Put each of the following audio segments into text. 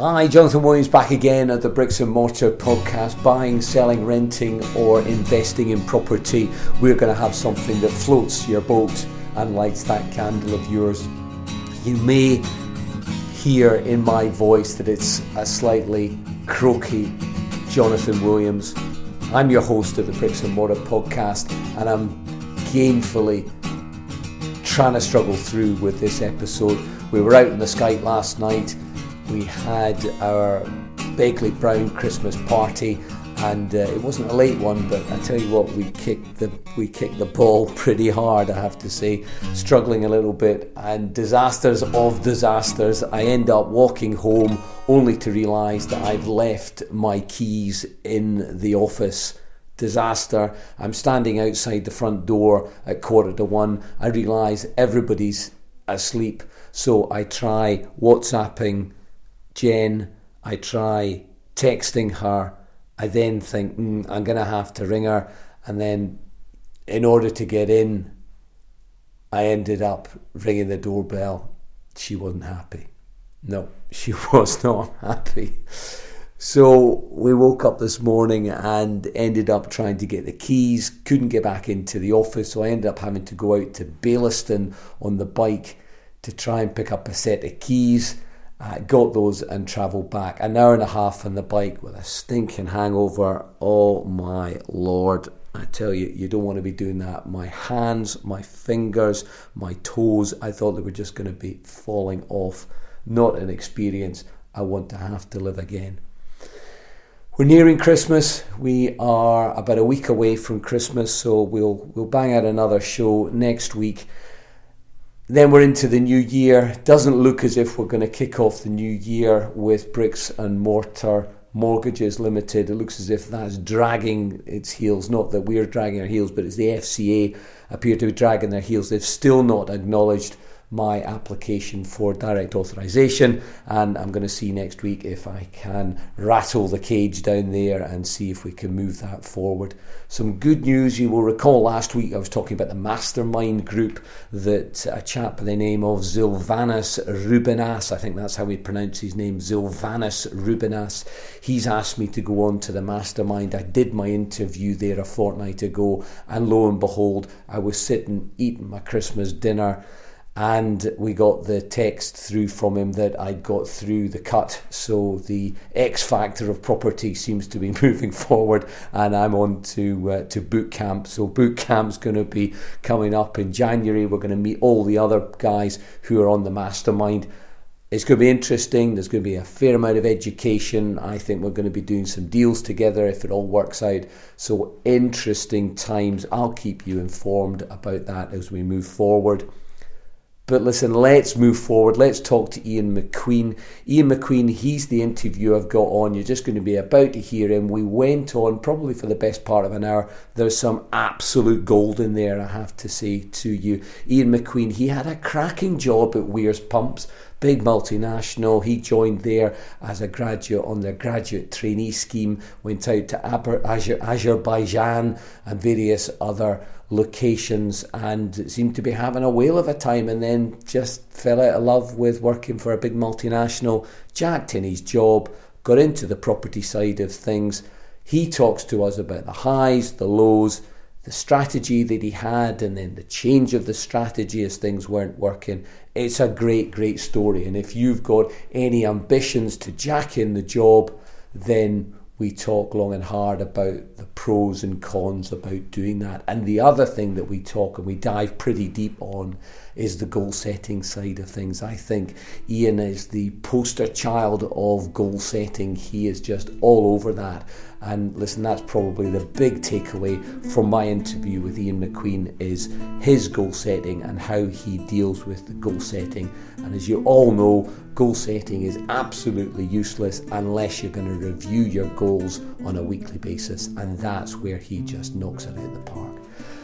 Hi, Jonathan Williams back again at the Bricks and Mortar podcast. Buying, selling, renting, or investing in property. We're going to have something that floats your boat and lights that candle of yours. You may hear in my voice that it's a slightly croaky Jonathan Williams. I'm your host of the Bricks and Mortar podcast, and I'm gainfully trying to struggle through with this episode. We were out in the Skype last night we had our Begley Brown Christmas party, and uh, it wasn't a late one, but I tell you what, we kicked the we kicked the ball pretty hard. I have to say, struggling a little bit, and disasters of disasters. I end up walking home only to realise that I've left my keys in the office disaster. I'm standing outside the front door at quarter to one. I realise everybody's asleep, so I try WhatsApping Jen, I try texting her. I then think, mm, I'm going to have to ring her. And then, in order to get in, I ended up ringing the doorbell. She wasn't happy. No, she was not happy. So we woke up this morning and ended up trying to get the keys. Couldn't get back into the office, so I ended up having to go out to Baillieston on the bike to try and pick up a set of keys. Uh, got those and travelled back. An hour and a half on the bike with a stinking hangover. Oh my lord. I tell you, you don't want to be doing that. My hands, my fingers, my toes, I thought they were just going to be falling off. Not an experience I want to have to live again. We're nearing Christmas. We are about a week away from Christmas, so we'll we'll bang out another show next week. Then we're into the new year. Doesn't look as if we're going to kick off the new year with bricks and mortar mortgages limited. It looks as if that's dragging its heels. Not that we're dragging our heels, but it's the FCA appear to be dragging their heels. They've still not acknowledged my application for direct authorization and I'm going to see next week if I can rattle the cage down there and see if we can move that forward. Some good news you will recall last week I was talking about the mastermind group that a chap by the name of Zilvanas Rubinas, I think that's how we pronounce his name, Zilvanas Rubinas, he's asked me to go on to the mastermind. I did my interview there a fortnight ago and lo and behold I was sitting eating my Christmas dinner and we got the text through from him that I'd got through the cut. So the X factor of property seems to be moving forward, and I'm on to uh, to boot camp. So boot camp's going to be coming up in January. We're going to meet all the other guys who are on the mastermind. It's going to be interesting. There's going to be a fair amount of education. I think we're going to be doing some deals together if it all works out. So, interesting times. I'll keep you informed about that as we move forward. But listen, let's move forward. Let's talk to Ian McQueen. Ian McQueen, he's the interview I've got on. You're just going to be about to hear him. We went on probably for the best part of an hour. There's some absolute gold in there, I have to say to you. Ian McQueen, he had a cracking job at Weir's Pumps big multinational. He joined there as a graduate on their graduate trainee scheme, went out to Azerbaijan and various other locations and seemed to be having a whale of a time and then just fell out of love with working for a big multinational, jacked in his job, got into the property side of things. He talks to us about the highs, the lows, the strategy that he had, and then the change of the strategy as things weren't working. It's a great, great story. And if you've got any ambitions to jack in the job, then we talk long and hard about the pros and cons about doing that. And the other thing that we talk and we dive pretty deep on is the goal setting side of things. I think Ian is the poster child of goal setting. He is just all over that. And listen, that's probably the big takeaway from my interview with Ian McQueen is his goal setting and how he deals with the goal setting. And as you all know, goal setting is absolutely useless unless you're going to review your goals on a weekly basis. And that's where he just knocks it out of the park.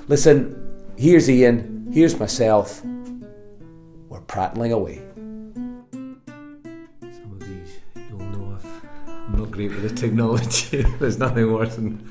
Listen, here's Ian, here's myself. We're prattling away. I'm not great with the technology. There's nothing worse than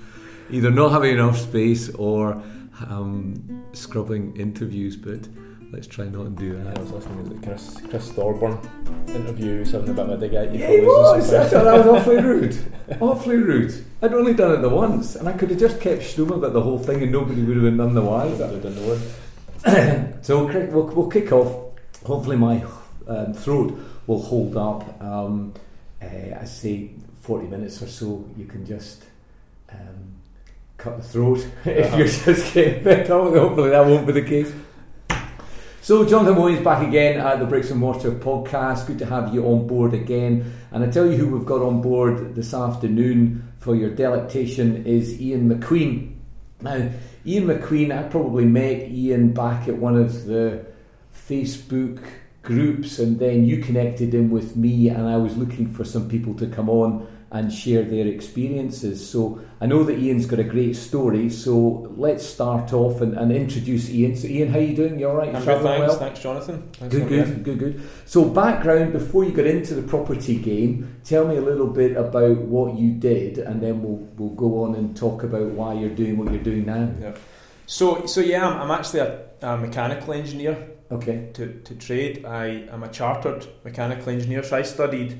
either not having enough space or um, scrubbing interviews. But let's try not and do that. I was listening to the Chris Chris Thorburn interview, something about a dig at you. Yeah, he was. I thought that was awfully rude. awfully rude. I'd only done it the once, and I could have just kept stum about the whole thing, and nobody would have been none the wiser. I don't know. so we'll, we'll kick off. Hopefully, my um, throat will hold up. Um, uh, I say forty minutes or so. You can just um, cut the throat if Uh-huh. you're just getting up. Hopefully, that won't be the case. So, Jonathan Williams back again at the Bricks and Mortar podcast. Good to have you on board again. And I tell you who we've got on board this afternoon for your delectation is Ian McQueen. Now, Ian McQueen, I probably met Ian back at one of the Facebook groups, and then you connected him with me, and I was looking for some people to come on and share their experiences. So I know that Ian's got a great story. So let's start off and, and introduce Ian. So Ian, how you doing? You all right? I'm good, thanks. well? Thanks, Jonathan. Thanks Good, good, good, good. So, background before you got into the property game, tell me a little bit about what you did, and then we'll we'll go on and talk about why you're doing what you're doing now. So, so yeah, I'm, I'm actually a, a mechanical engineer Okay. to, to trade. I am a chartered mechanical engineer. So I studied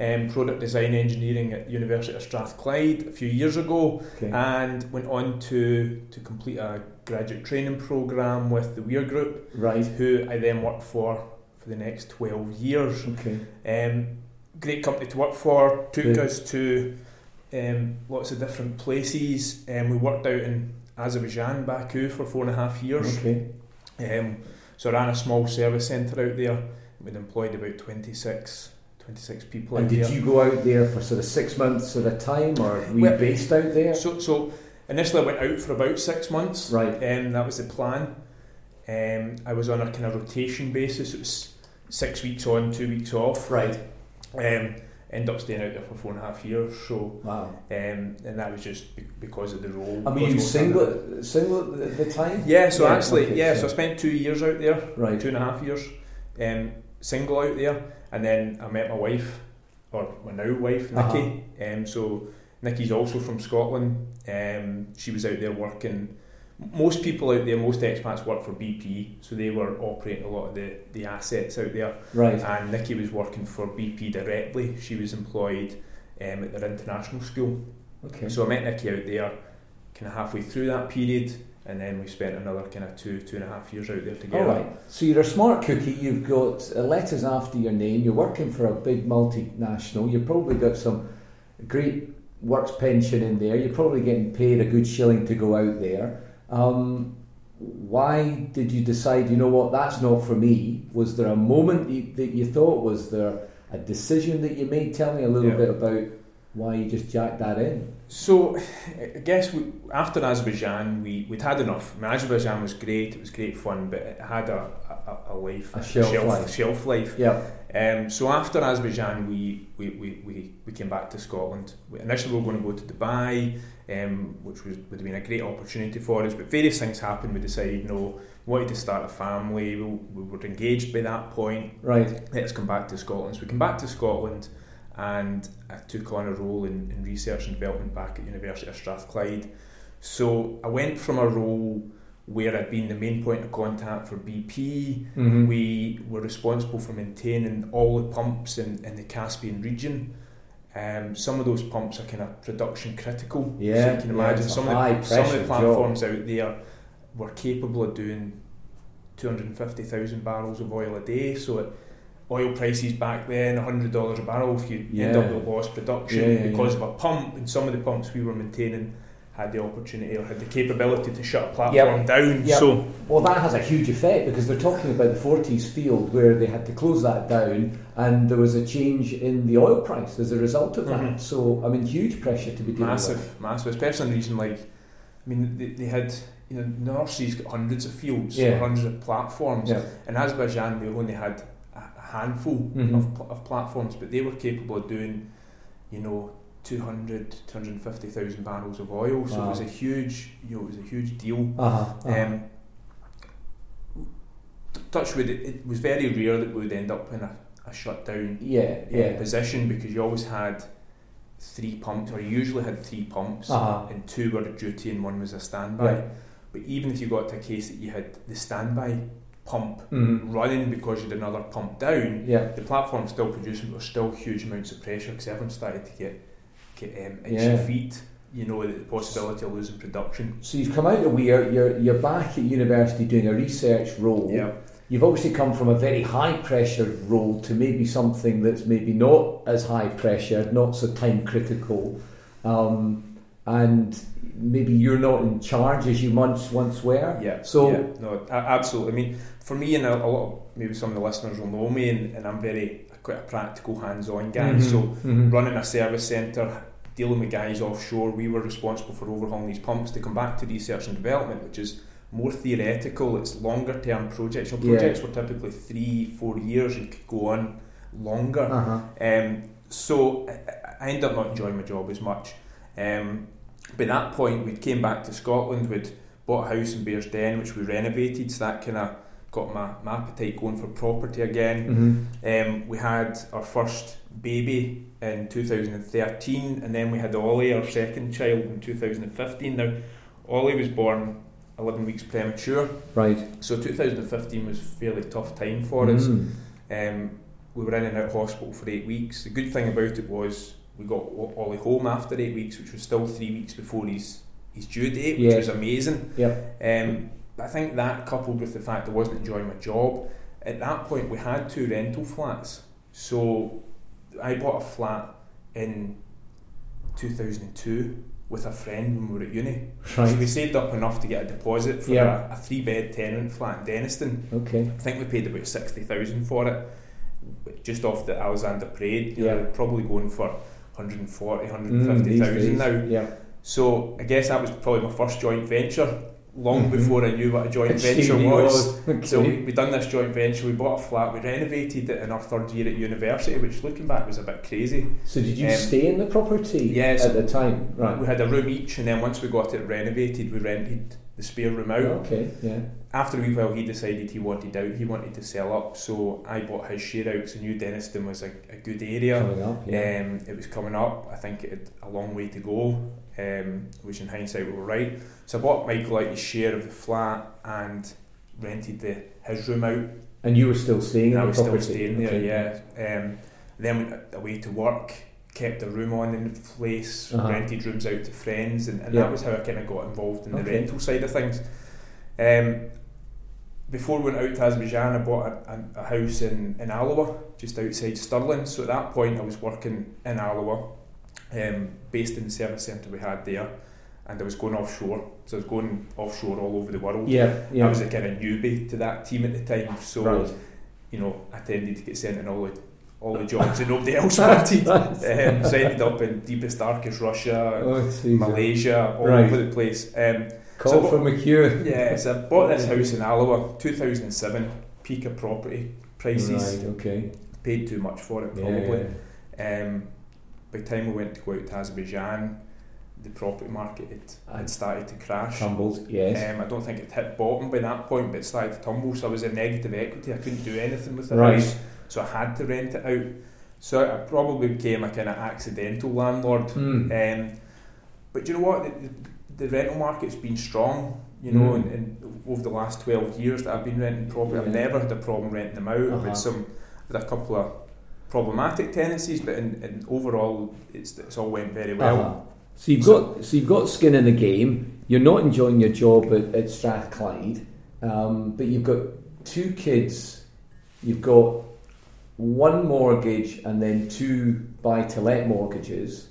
um, product design engineering at University of Strathclyde a few years ago, Okay. and went on to to complete a graduate training program with the Weir Group, right. who I then worked for for the next twelve years. Okay. Um, great company to work for. Took Good. us to um, lots of different places. Um, we worked out in Azerbaijan, Baku, for four and a half years. Okay. Um, so I ran a small service centre out there. We'd employed about 26, 26 people And did there. you go out there for sort of six months at a time, or were you Well, based out there? So, so initially I went out for about six months. Right. Um, that was the plan. Um, I was on a kind of rotation basis. It was six weeks on, two weeks off. Right. Um, ended up staying out there for four and a half years. So, Wow. um, and that was just be- because of the role. I mean, you because of what single? Single at the time? Yeah. So Yeah, actually, okay, yeah. so- So I spent two years out there. Right. two and a half years, um, single out there, and then I met my wife, or my now wife, Uh-huh. Nikki. Um, so Nikki's also from Scotland. Um, she was out there working. Most people out there, most expats work for BP, so they were operating a lot of the, the assets out there. Right. And Nikki was working for BP directly. She was employed um, at their international school. Okay. So I met Nikki out there, kind of halfway through that period, and then we spent another kind of two two and a half years out there together. All right. So you're a smart cookie. You've got uh, letters after your name. You're working for a big multinational. You've probably got some great works pension in there. You're probably getting paid a good shilling to go out there. Um, why did you decide? You know what? That's not for me. Was there a moment you, that you thought? Was there a decision that you made? Tell me a little Yeah. bit about why you just jacked that in. So, I guess we, after Azerbaijan, we, we'd had enough. I mean, Azerbaijan was great, it was great fun, but it had a, a, a life, A shelf life. shelf life. Yeah. Um, so after Azerbaijan, we, we, we, we, we came back to Scotland. We, initially, we were going to go to Dubai, um, which was, would have been a great opportunity for us, but various things happened. We decided, no, we wanted to start a family. We, we were engaged by that point. Right. Let's come back to Scotland. So we came back to Scotland and I took on a role in, in research and development back at University of Strathclyde. So I went from a role where I'd been the main point of contact for BP. Mhm. We were responsible for maintaining all the pumps in, in the Caspian region. Um, some of those pumps are kind of production critical. so Yeah, you can imagine a some, of the, some of the job. platforms out there were capable of doing 250,000 barrels of oil a day. So it, oil prices back then, $100 a barrel if you end up with lost production Yeah, yeah, because yeah. of a pump. And some of the pumps we were maintaining had the opportunity or had the capability to shut a platform down. Yep. So Well, that has a huge effect because they're talking about the Forties field where they had to close that down, and there was a change in the oil price as a result of that. Mhm. So, I mean, huge pressure to be dealing massive, with. massive, especially in a region like, I mean, they, they had, you know, the North Sea's got hundreds of fields, Yeah. hundreds of platforms. Yeah. In Azerbaijan, we only had a handful Mhm. of, pl- of platforms, but they were capable of doing, you know, 200, 250,000 barrels of oil. So Wow. it was a huge, you know, it was a huge deal. Uh-huh, uh-huh. Um, t- touch wood, it, it was very rare that we would end up in a, a shutdown yeah, yeah. position because you always had three pumps, or you usually had three pumps, Uh-huh. and two were duty and one was a standby. Right. But even if you got to a case that you had the standby pump Mhm. running because you had another pump down, Yeah. the platform's still producing, but there's still huge amounts of pressure because everyone started to get get um, itchy Yeah. feet. You know, the possibility of losing production. So you've come out of Weir, you're, you're back at university doing a research role. Yeah, You've obviously come from a very high pressure role to maybe something that's maybe not as high pressure, not so time critical, um, and maybe you're not in charge as you once once were. yeah. So yeah, no, absolutely. I mean, for me, and a, a lot of maybe some of the listeners will know me, and, and I'm very quite a practical, hands-on guy. Mhm, So mhm. running a service centre, dealing with guys offshore, we were responsible for overhauling these pumps to come back to research and development, which is more theoretical. It's longer term projects. Your Yeah. projects were typically three, four years and could go on longer. Uh-huh. Um, so I, I ended up not enjoying my job as much. Um, by that point, we'd came back to Scotland. We'd bought a house in Bearsden, which we renovated. So that kind of got my, my appetite going for property again. Mhm. Um, we had our first baby in 2013, and then we had Ollie, our second child, in 2015. Now, Ollie was born 11 weeks premature, Right. so 2015 was a fairly tough time for us. Mm. Um, we were in and out of hospital for eight weeks. The good thing about it was we got Ollie home after eight weeks, which was still three weeks before his, his due date, which Yeah. was amazing. Yep. Um, I think that coupled with the fact I wasn't enjoying my job, at that point we had two rental flats. So I bought a flat in 2002 with a friend when we were at uni. Right. So we saved up enough to get a deposit for Yeah. a, a three bed tenant flat in Dennistoun. Okay. I think we paid about 60,000 for it, just off the Alexandra Parade. You Yeah. know, probably going for 140, Mm, 150,000 these now. Yeah. So I guess that was probably my first joint venture, long Mhm. before I knew what a joint venture was. Okay. So we, we done this joint venture, we bought a flat, we renovated it in our third year at university, which looking back was a bit crazy. So did you Um, stay in the property yes. at the time? Right. We had a room each, and then once we got it renovated, we rented the spare room out. Okay. Yeah. After a wee while, he decided he wanted out, he wanted to sell up, so I bought his share out because I knew Dennistoun was a, a good area. Coming up. Yeah. Um, it was coming up. I think it had a long way to go, um, which in hindsight we were right. So I bought Michael out his share of the flat and rented the his room out. and you were still staying in I the was property. still staying there, Okay. yeah. Um, then went away to work, kept a room on in the place, Uh-huh. rented rooms out to friends, and, and Yeah. that was how I kind of got involved in the Okay. rental side of things. Um, before we went out to Azerbaijan, I bought a, a, a house in, in Alloa, just outside Stirling. So at that point, I was working in Alloa, um, based in the service centre we had there, and I was going offshore. So I was going offshore all over the world. Yeah. Yeah. I was a kind of newbie to that team at the time, so right. you know, I tended to get sent in all the all the jobs that nobody else wanted. Um, so I ended up in deepest, darkest Russia, oh. Malaysia, all Right. over the place. Um, Call So- for McHugh. yeah, so I bought this house in Alloa, 2007, peak of property prices. Right. Okay. Paid too much for it, probably. Yeah. Um, by the time we went to go out to Azerbaijan, the property market had, had started to crash. Tumbled. Yes. Um, I don't think it hit bottom by that point, but it started to tumble. So I was in negative equity. I couldn't do anything with the Right. house, so I had to rent it out. So I probably became a kind of accidental landlord. Mm. Um, but you know what? The, the, the rental market's been strong. You know, Mm. in, in, over the last twelve years that I've been renting property, I've never had a problem renting them out. I've Uh-huh. some, had a couple of problematic tenancies, but in, in overall, it's it's all went very well. Uh-huh. So you've got so you've got skin in the game. You're not enjoying your job at, at Strathclyde, um, but you've got two kids. You've got one mortgage and then two buy-to-let mortgages.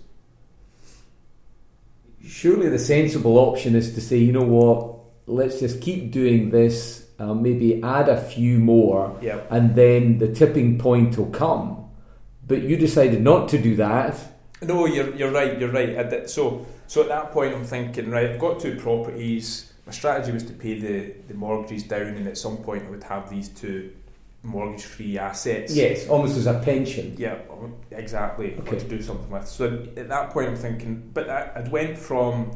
Surely the sensible option is to say, you know what, let's just keep doing this. Uh, maybe add a few more, Yeah. and then the tipping point will come. But you decided not to do that. No, you're, you're right. You're right. So so at that point, I'm thinking, right, I've got two properties. My strategy was to pay the, the mortgages down, and at some point, I would have these two mortgage-free assets. Yes, almost as a pension. Yeah, exactly. Okay. What to do something with. So at that point, I'm thinking, but I, I'd went from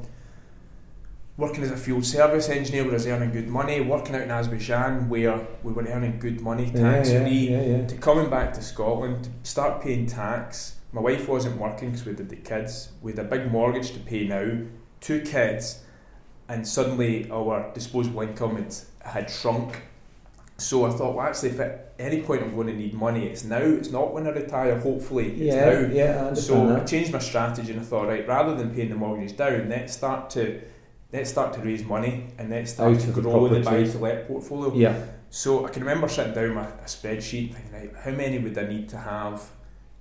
working as a field service engineer where I was earning good money, working out in Azerbaijan where we were earning good money tax free, Yeah, yeah, to coming back to Scotland, to start paying tax. My wife wasn't working because we had the kids. We had a big mortgage to pay now, two kids, and suddenly our disposable income had, had shrunk. So I thought, well, actually, if at any point I'm going to need money, it's now. It's not when I retire. Hopefully, it's yeah, now. yeah, I understand So I changed my strategy and I thought, right, rather than paying the mortgages down, let's start to let's start to raise money and let's start Out to of the grow the buy to let portfolio. Yeah, So I can remember sitting down my a spreadsheet thinking, right, how many would I need to have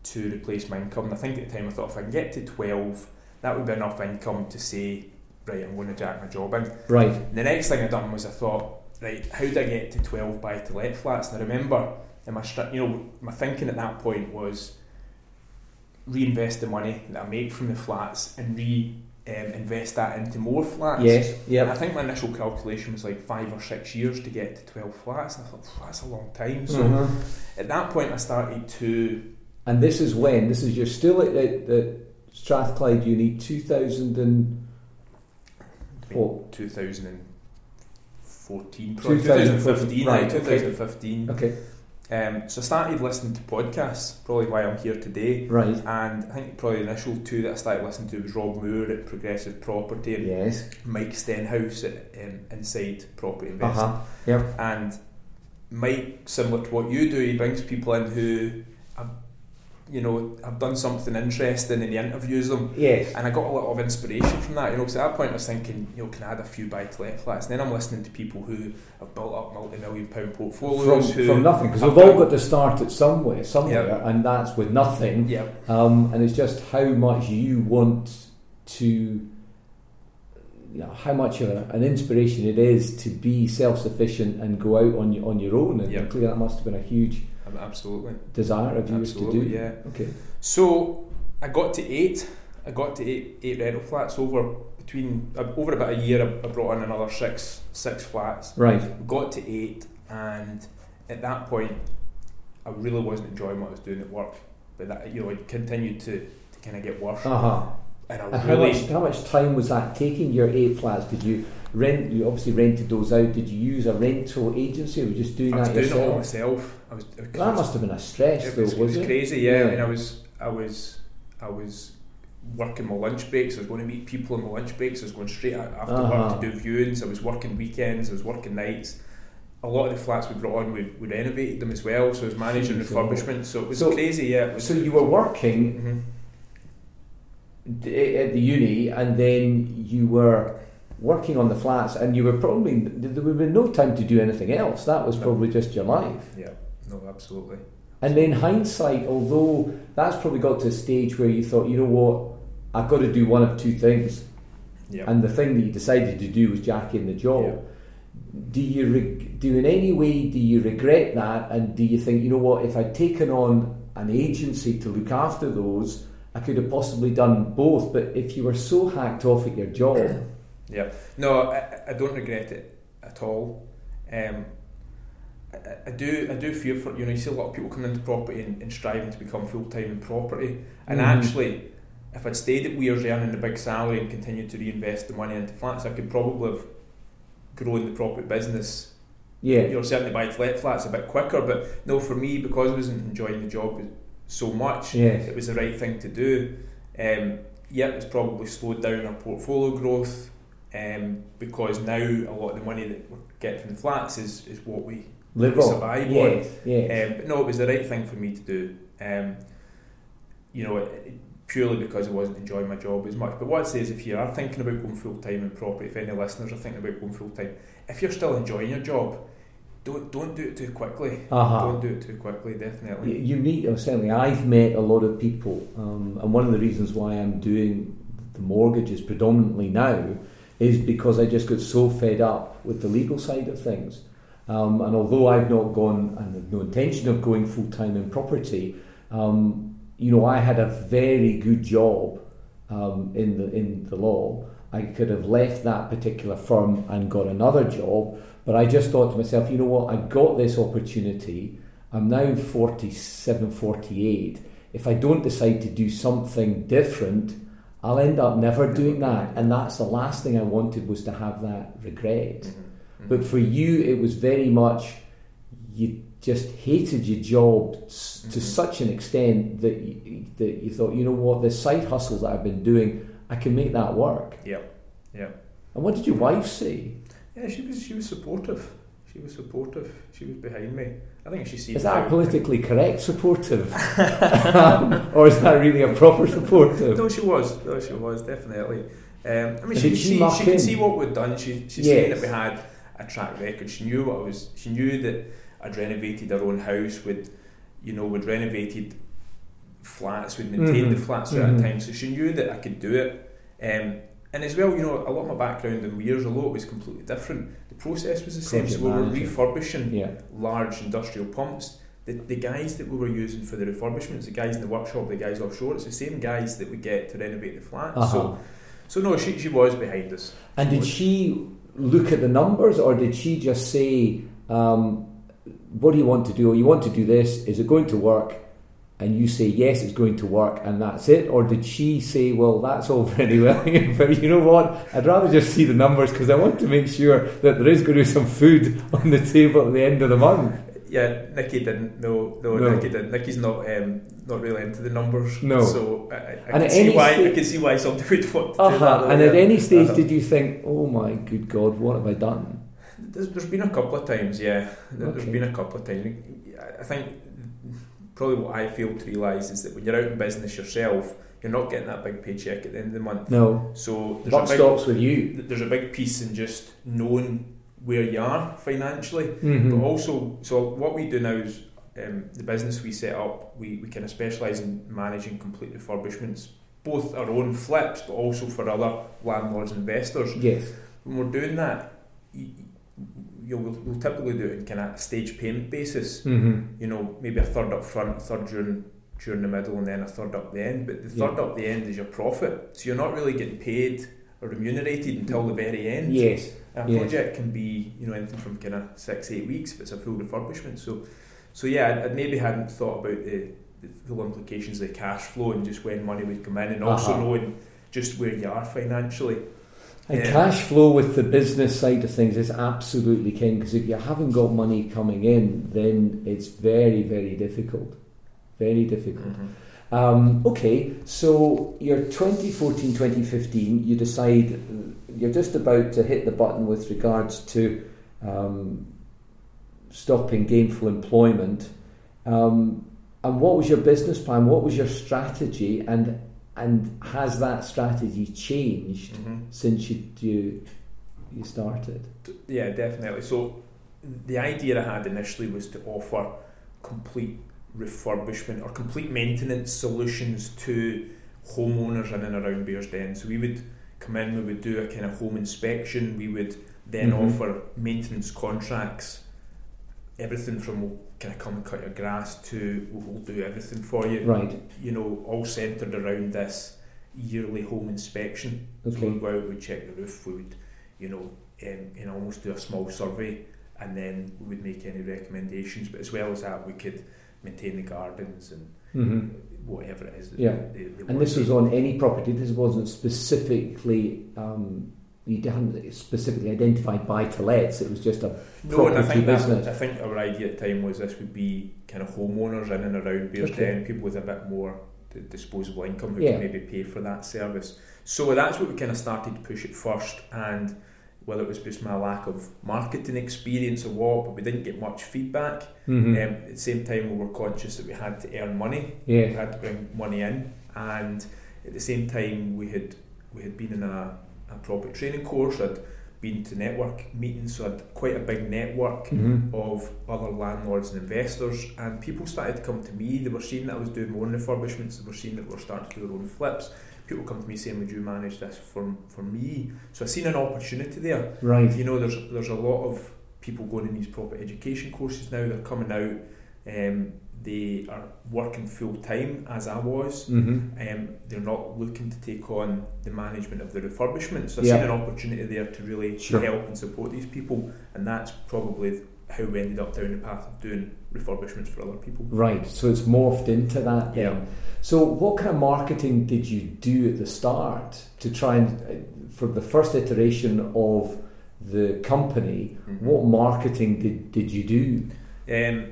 to replace my income? And I think at the time I thought if I can get to twelve, that would be enough income to say, right, I'm going to jack my job in. right. And the next thing I done was I thought, right, how did I get to twelve buy to let flats? And I remember in my you know my thinking at that point was reinvest the money that I make from the flats and re um, invest that into more flats. Yes, And I think my initial calculation was like five or six years to get to twelve flats. And I thought that's a long time. So Mhm. at that point, I started to And this is when? This is you're still at, the, at Strathclyde Uni 2000 and What? two thousand and fourteen, probably 2015, 2015, right, right, 2015. okay, Um, so I started listening to podcasts, probably why I'm here today. right. And I think probably the initial two that I started listening to was Rob Moore at Progressive Property and Yes. Mike Stenhouse at um, Inside Property Uh-huh. Yep. And Mike, similar to what you do, he brings people in who, you know, have done something interesting and he interviews them. Yes. And I got a lot of inspiration from that, you know, because at that point I was thinking, you know, can I add a few buy to let flats? And then I'm listening to people who have built up multi million pound From, portfolios. who from nothing, because we've all got to start it somewhere, somewhere, Yeah. and that's with nothing. Yeah, Um, and it's just how much you want to, you know, how much of a, an inspiration it is to be self-sufficient and go out on your on your own. And Yeah. clearly, that must have been a huge absolutely. desire of yours to do. yeah. Okay. So I got to eight. I got to eight, eight rental flats over between uh, over about a year. I, I brought in another six six flats. Right. Got to eight, and at that point, I really wasn't enjoying what I was doing at work. But that you know, it continued to, to kind of get worse, Uh huh. and I And how really much how much time was that taking? Your eight flats? Did you rent? You obviously rented those out. Did you use a rental agency, or were you just doing I was that doing it all yourself? myself. I was. It That must have been a stress, it though, was, was it was it? crazy, yeah. Yeah. I mean, I was, I was, I was working my lunch breaks. I was going to meet people on my lunch breaks. I was going straight after Uh-huh. work to do viewings. I was working weekends. I was working nights. A lot of the flats we brought on, we, we renovated them as well. So I was managing Jeez, refurbishment. So it was So- crazy, yeah. Was, So you were working Mhm. d- at the uni, and then you were working on the flats, and you were probably there would be no time to do anything else. That was probably just your life. Yeah, no, absolutely. And then hindsight, although that's probably got to a stage where you thought, you know what, I've got to do one of two things, Yeah. and the thing that you decided to do was jack in the job. Do you reg- do in any way? Do you regret that? And do you think, you know what, if I'd taken on an agency to look after those, I could have possibly done both. But if you were so hacked off at your job, Yeah, no, I, I don't regret it at all. Um, I, I- do, I do fear for you know. You see a lot of people coming into property and, and striving to become full time in property, and Mhm. actually, if I'd stayed at Weir's earning the big salary and continued to reinvest the money into flats, I could probably have grown the property business. yeah, You know, certainly buy let flats a bit quicker, but no, for me because I wasn't enjoying the job so much, yes, it was the right thing to do. Um, yeah, it's probably slowed down our portfolio growth um, because now a lot of the money that we get from the flats is, is what we live on. survive Yes, on. yes. Um, but no, it was the right thing for me to do. Um, you know, it, it- purely because I wasn't enjoying my job as much. But what I'd say is if you are thinking about going full time in property, if any listeners are thinking about going full time, if you're still enjoying your job, don't don't do it too quickly. Uh-huh. Don't do it too quickly, definitely. You, you meet, or certainly I've met a lot of people, um, and one of the reasons why I'm doing the mortgages predominantly now is because I just got so fed up with the legal side of things. Um, and although I've not gone and have no intention of going full time in property, um, you know, I had a very good job um, in the in the law. I could have left that particular firm and got another job, but I just thought to myself, you know what, I got this opportunity. I'm now 47, 48. If I don't decide to do something different, I'll end up never doing that. And that's the last thing I wanted was to have that regret. Mhm, mhm. But for you, it was very much you just hated your job to Mhm. such an extent that you, that you thought, you know what, the side hustle that I've been doing, I can make that work. Yeah, yeah. And what did your wife say? Yeah, she was she was supportive. She was supportive. She was behind me. I think she sees. Is that politically correct supportive, or is that really a proper supportive? No, she was. No, she was definitely. Um, I mean, she, she she, she could see what we'd done. She she Yes. seen that we had a track record. She knew what I was. She knew that I'd renovated our own house. With you know, we'd renovated flats. We'd maintained Mhm. the flats throughout Mhm. the time. So she knew that I could do it. Um, and as well, you know, a lot of my background in Weirs, although it was completely different, process was the same. Project so we were refurbishing Yeah, large industrial pumps. The, the guys that we were using for the refurbishments, the guys in the workshop, the guys offshore, it's the same guys that we get to renovate the flats. uh-huh. So, so no, she, she was behind us. and did was. she look at the numbers, or did she just say, um, "What do you want to do? You want to do this? Is it going to work?" And you say yes, it's going to work, and that's it. Or did she say, "Well, that's all very well, but you know what? I'd rather just see the numbers because I want to make sure that there is going to be some food on the table at the end of the month." Yeah, Nikki didn't. No, no, No. Nikki didn't. Nikki's not um, not really into the numbers. No. So I, I, And can see why sta- I can see why somebody would want to do Uh-huh. that. And at any stage, Uh-huh. did you think, "Oh my good God, what have I done?" There's, there's been a couple of times, yeah. There- There's Okay. been a couple of times. I think probably what I failed to realise is that when you're out in business yourself, you're not getting that big paycheck at the end of the month. No, So there's buck a big, stops with you. there's a big piece in just knowing where you are financially, Mhm. but also so what we do now is um, the business we set up. We, we kind of specialise in managing complete refurbishments, both our own flips, but also for other landlords and investors. Yes. When we're doing that, you, you we'll, we'll typically do it in kind of stage payment basis. Mm-hmm. You know, maybe a third up front, a third during during the middle, and then a third up the end. But the Yeah. third up the end is your profit, so you're not really getting paid or remunerated until the very end. Yes. A Yes. project can be, you know, anything from kind of six, eight weeks if it's a full refurbishment. So, so yeah, I, I maybe hadn't thought about the, the full implications of the cash flow and just when money would come in, and also Uh-huh. knowing just where you are financially. And Yeah. cash flow with the business side of things is absolutely king because if you haven't got money coming in, then it's very, very difficult. Very difficult. Um, okay, so you're 2014, 2015, you decide you're just about to hit the button with regards to um, stopping gainful employment. Um, and what was your business plan? What was your strategy? And and has that strategy changed Mhm. since you you, you started? Yeah, definitely. So the idea I had initially was to offer complete refurbishment or complete maintenance solutions to homeowners in and around Bearsden. So we would come in, we would do a kind of home inspection, we would then Mhm. offer maintenance contracts, everything from we'll kind of come and cut your grass to we'll do everything for you. Right. You know, all centred around this yearly home inspection. So Okay. we'd go out, we'd check the roof, we would, you know, um, know, almost do a small survey, and then we would make any recommendations. But as well as that, we could maintain the gardens and hmm whatever it is. That Yeah. They, they And this was on any property. This wasn't specifically. Um, you hadn't specifically identified buy to lets. It was just a no, and I property think that- business. I think our idea at the time was this would be kind of homeowners in and around Bearsden, Okay. people with a bit more disposable income who Yeah. can maybe pay for that service. So that's what we kind of started to push it first, and whether it was just my lack of marketing experience or what, but we didn't get much feedback. Mhm. Um, at the same time, we were conscious that we had to earn money. We had to bring money in, and at the same time, we had we had been in a, a property training course. I'd been to network meetings, so I'd quite a big network Mhm. of other landlords and investors, and people started to come to me. They were seeing that I was doing own refurbishments. They were seeing that we were starting to do their own flips. People come to me saying, "Would you manage this for for me?" So I seen an opportunity there. Right. You know, there's there's a lot of people going in these proper education courses now. They're coming out. Um, they are working full time as I was. hmm Um, they're not looking to take on the management of the refurbishment. So I Yeah. seen an opportunity there to really Sure. help and support these people, and that's probably how we ended up down the path of doing refurbishments for other people. Right. So it's morphed into that. Then. Yeah. So what kind of marketing did you do at the start to try and uh, for the first iteration of the company? Mhm. What marketing did, did you do? Um,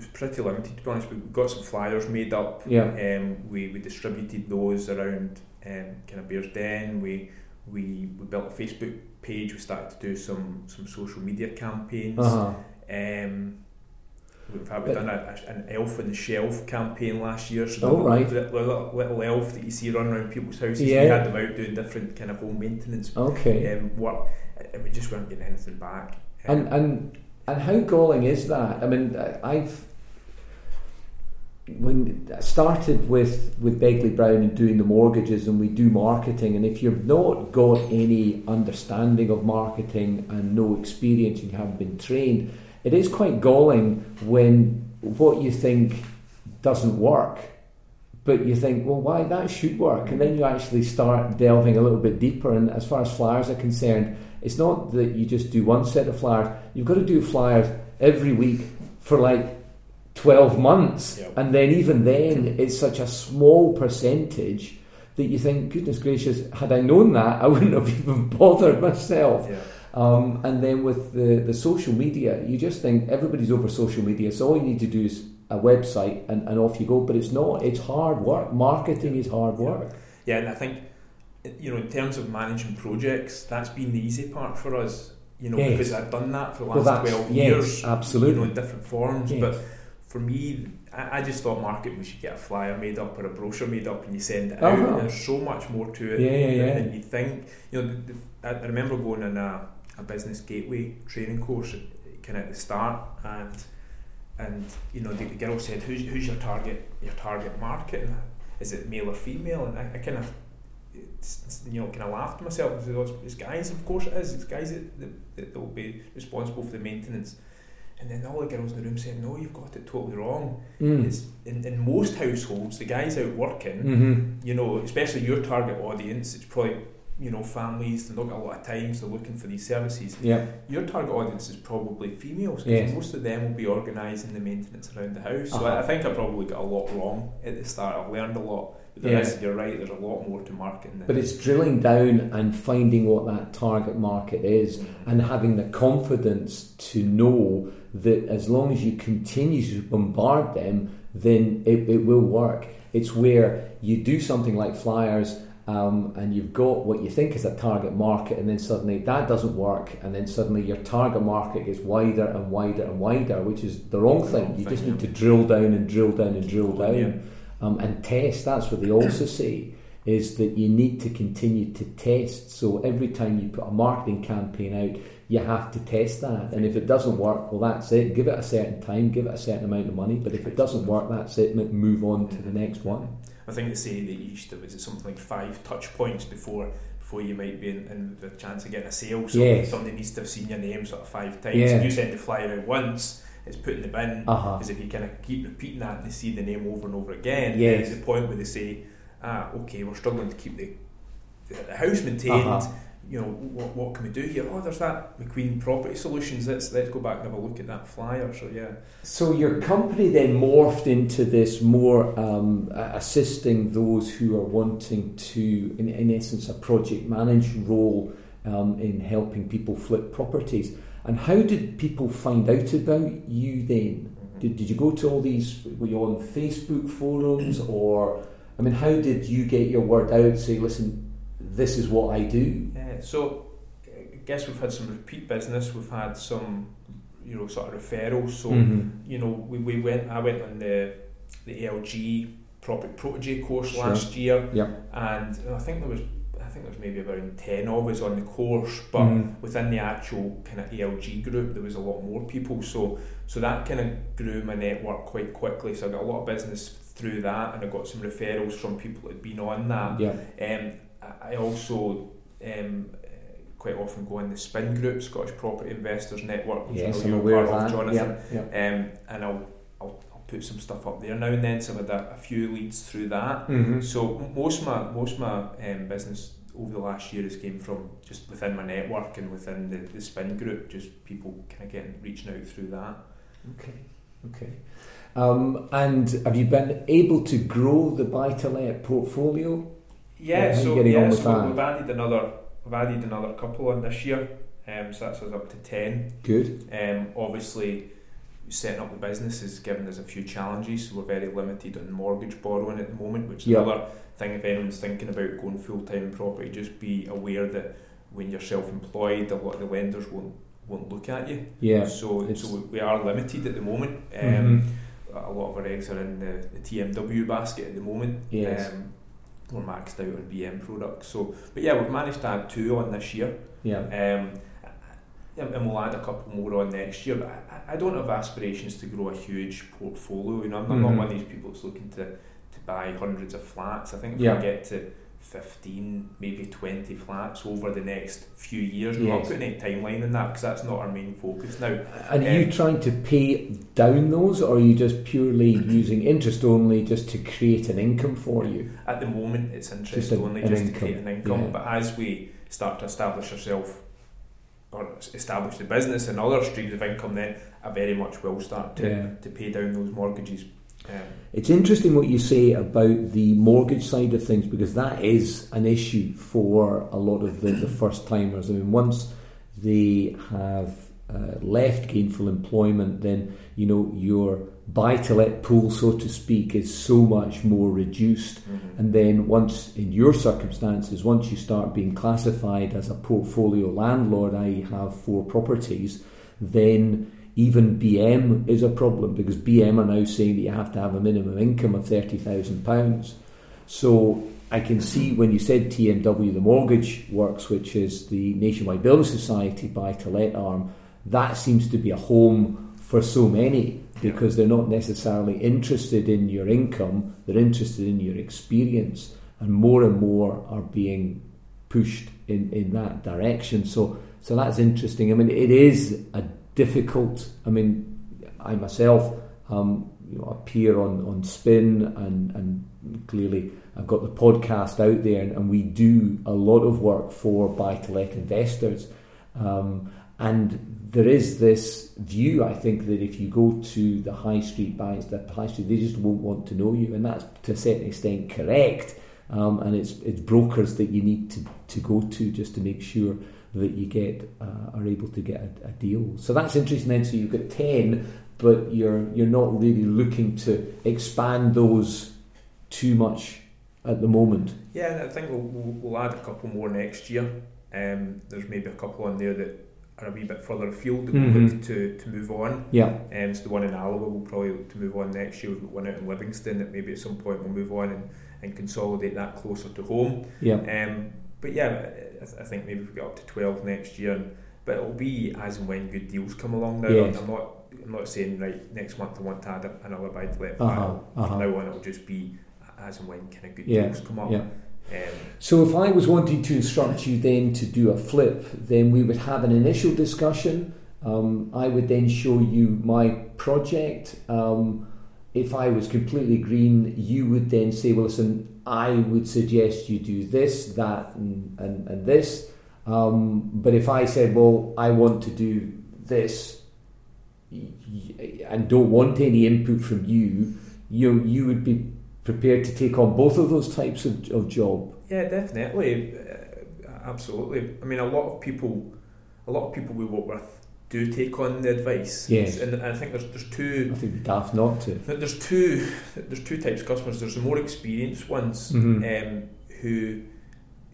was, pretty limited to be honest. We got some flyers made up. Yeah. Um, we, we distributed those around um, kind of Bearsden. We we, we built a Facebook page. We started to do some some social media campaigns. Uh-huh. Um, we've But- done a, a- an elf on the shelf campaign last year. So Oh, the right. little, little, little elf that you see running around people's houses. Yeah. We had them out doing different kind of home maintenance Okay. um, work, and we just weren't getting anything back. Um, And and and how galling is that? I mean, I've when I started with with Begley Brown and doing the mortgages, and we do marketing. And if you've not got any understanding of marketing and no experience, and you haven't been trained, it is quite galling when what you think doesn't work. But you think, well, why that should work, and then you actually start delving a little bit deeper. And as far as flyers are concerned, it's not that you just do one set of flyers. You've got to do flyers every week for like 12 months. Yep. And then, even then, it's such a small percentage that you think, goodness gracious, had I known that, I wouldn't have even bothered myself. yeah. Um, and then with the, the social media, you just think everybody's over social media, so all you need to do is a website and, and off you go. But it's not, it's hard work. Marketing is hard work. Yeah, and I think you know, in terms of managing projects, that's been the easy part for us. You know, Yes. because I've done that for the last that's, twelve yes, years. absolutely. You know, in different forms. Yes. But for me, I, I just thought marketing we should get a flyer made up or a brochure made up and you send it out. Uh-huh. There's so much more to it Yeah, yeah, yeah. than you think. You know, the, the, I remember going on a, a business gateway training course kind of at the start and and you know the, the girl said who's, who's your target your target market and is it male or female and I, I kind of you know kind of laughed to myself and said oh, it's, it's guys of course it is it's guys that, that, that will be responsible for the maintenance and then all the girls in the room said no you've got it totally wrong Mm. it's in, in most households the guys out working Mm-hmm. you know, especially your target audience, it's probably, you know, families, they've not got a lot of time, so they're looking for these services. Yeah. Your target audience is probably females, because Yes. most of them will be organising the maintenance around the house. So Uh-huh. I, I think I probably got a lot wrong at the start. I've learned a lot. But the Yeah. rest, you're right, there's a lot more to marketing. Than But it's drilling down and finding what that target market is and having the confidence to know that as long as you continue to bombard them, then it, it will work. It's where you do something like flyers um, and you've got what you think is a target market, and then suddenly that doesn't work, and then suddenly your target market gets wider and wider and wider, which is the wrong thing. You just need to drill down and drill down and drill down Yeah. um, and test. That's what they also say is that you need to continue to test. So every time you put a marketing campaign out, you have to test that. And if it doesn't work, well, that's it. Give it a certain time, give it a certain amount of money. But if it doesn't work, that's it. Move on to the next one. I think they say that you used to visit something like five touch points before before you might be in, in the chance of getting a sale. So Yes. somebody needs to have seen your name sort of five times. If you send the flyer out once, it's put in the bin. Uh huh. Because if you kind of keep repeating that and they see the name over and over again, Yes. then it's the point where they say, ah, okay, we're struggling to keep the, the, the house maintained. Uh-huh. You know, what, what can we do here? Oh, there's that McQueen Property Solutions. Let's let's go back and have a look at that flyer. So yeah, So your company then morphed into this more um, assisting those who are wanting to, in, in essence, a project managed role um, in helping people flip properties. And how did people find out about you then? Did, did you go to all these? Were you on Facebook forums, or I mean, how did you get your word out? Say, listen, this is what I do. Yeah, so I guess we've had some repeat business. We've had some, you know, sort of referrals. So Mhm. you know, we, we went. I went on the the LG Property Protege course Sure. last year, Yep. and I think there was. I think there was maybe about ten of us on the course, but Mhm. within the actual kind of ALG group, there was a lot more people. So so that kind of grew my network quite quickly. So I got a lot of business through that, and I got some referrals from people that had been on that. Yeah. Um, I also um, quite often go in the SPIN group, Scottish Property Investors Network, which Yes, I know you're aware part of. Jonathan. Yeah. yeah. Um, and I'll, I'll, I'll put some stuff up there now and then. So I've had a, a few leads through that. Mhm. So most of my most of my um, business over the last year has came from just within my network and within the, the spin group, just people kind of getting reaching out through that. Okay, okay. Um, and have you been able to grow the buy to let portfolio? Yeah, Yeah, so yeah, so we've added another we've added another couple on this year. Um, so that's us up to ten. Good. Um, obviously, setting up the business has given us a few challenges. So we're very limited on mortgage borrowing at the moment, which is another thing. If anyone's thinking about going full time property, just be aware that when you're self employed, a lot of the lenders won't won't look at you. Yeah. So it's- so we are limited at the moment. Um, Mhm. A lot of our eggs are in the, the TMW basket at the moment. Yes. Um, we're maxed out on BM products. So, but yeah, we've managed to add two on this year. Yeah. Um, and we'll add a couple more on next year. But I, I don't have aspirations to grow a huge portfolio. You know, I'm, Mhm. not one of these people that's looking to, to buy hundreds of flats. I think if Yeah. we get to 15, maybe 20 flats over the next few years, we're not putting any timeline in that because that's not our main focus now. And are you Um, trying to pay down those, or are you just purely using interest only just to create an income for you? At the moment, it's interest Just a- only, just income, to create an income. yeah. But as we start to establish ourselves or establish the business and other streams of income, then I very much will start to, Yeah. to pay down those mortgages. Um, It's interesting what you say about the mortgage side of things because that is an issue for a lot of the, the first timers. I mean, once they have uh, left gainful employment, then you know your buy to let pool, so to speak, is so much more reduced. And then once, in your circumstances, once you start being classified as a portfolio landlord, i.e., have four properties, then even BM is a problem because BM are now saying that you have to have a minimum income of thirty thousand pounds. So I can see when you said TMW, the Mortgage Works, which is the Nationwide Building Society buy to let arm, that seems to be a home for so many because they're not necessarily interested in your income, they're interested in your experience, and more and more are being pushed in, in that direction. So, so that's interesting. I mean, it is a difficult. I mean, I myself, um, you know, appear on on Spin, and and clearly I've got the podcast out there, and, and we do a lot of work for buy to let investors. Um, and there is this view, I think, that if you go to the high street banks, the high street, they just won't want to know you, and that's to a certain extent correct. Um, and it's it's brokers that you need to, to go to just to make sure that you get uh, are able to get a, a deal. So that's interesting. Then, so you've got ten, but you're you're not really looking to expand those too much at the moment. yeah, I think we'll, we'll, we'll add a couple more next year. Um, there's maybe a couple on there that are a wee bit further afield that Mhm. we'll look to, to move on. Yeah, Um, so the one in Alloa we'll probably look to move on next year. We've got one out in Livingston that maybe at some point we'll move on and, and consolidate that closer to home. yeah, Um, but yeah, I, th- I think maybe if we get up to 12 next year. And, but it'll be as and when good deals come along now. Yes. I'm not I'm not saying, right, next month I want to add another buy to let Uh-huh, uh-huh. From now on, it'll just be as and when kind of good Yeah, deals come up. yeah. Um, So if I was wanting to instruct you then to do a flip, then we would have an initial discussion. Um, I would then show you my project. Um, if I was completely green, you would then say, well, listen, I would suggest you do this, that, and, and, and this. Um, but if I said, well, I want to do this and don't want any input from you, you, you would be prepared to take on both of those types of, of job. yeah, definitely, uh, absolutely. I mean, a lot of people, a lot of people we work with do take on the advice. Yes. and I think there's there's two I think it'd be daft not to. There's two. There's two types of customers. There's the more experienced ones Mhm. um, who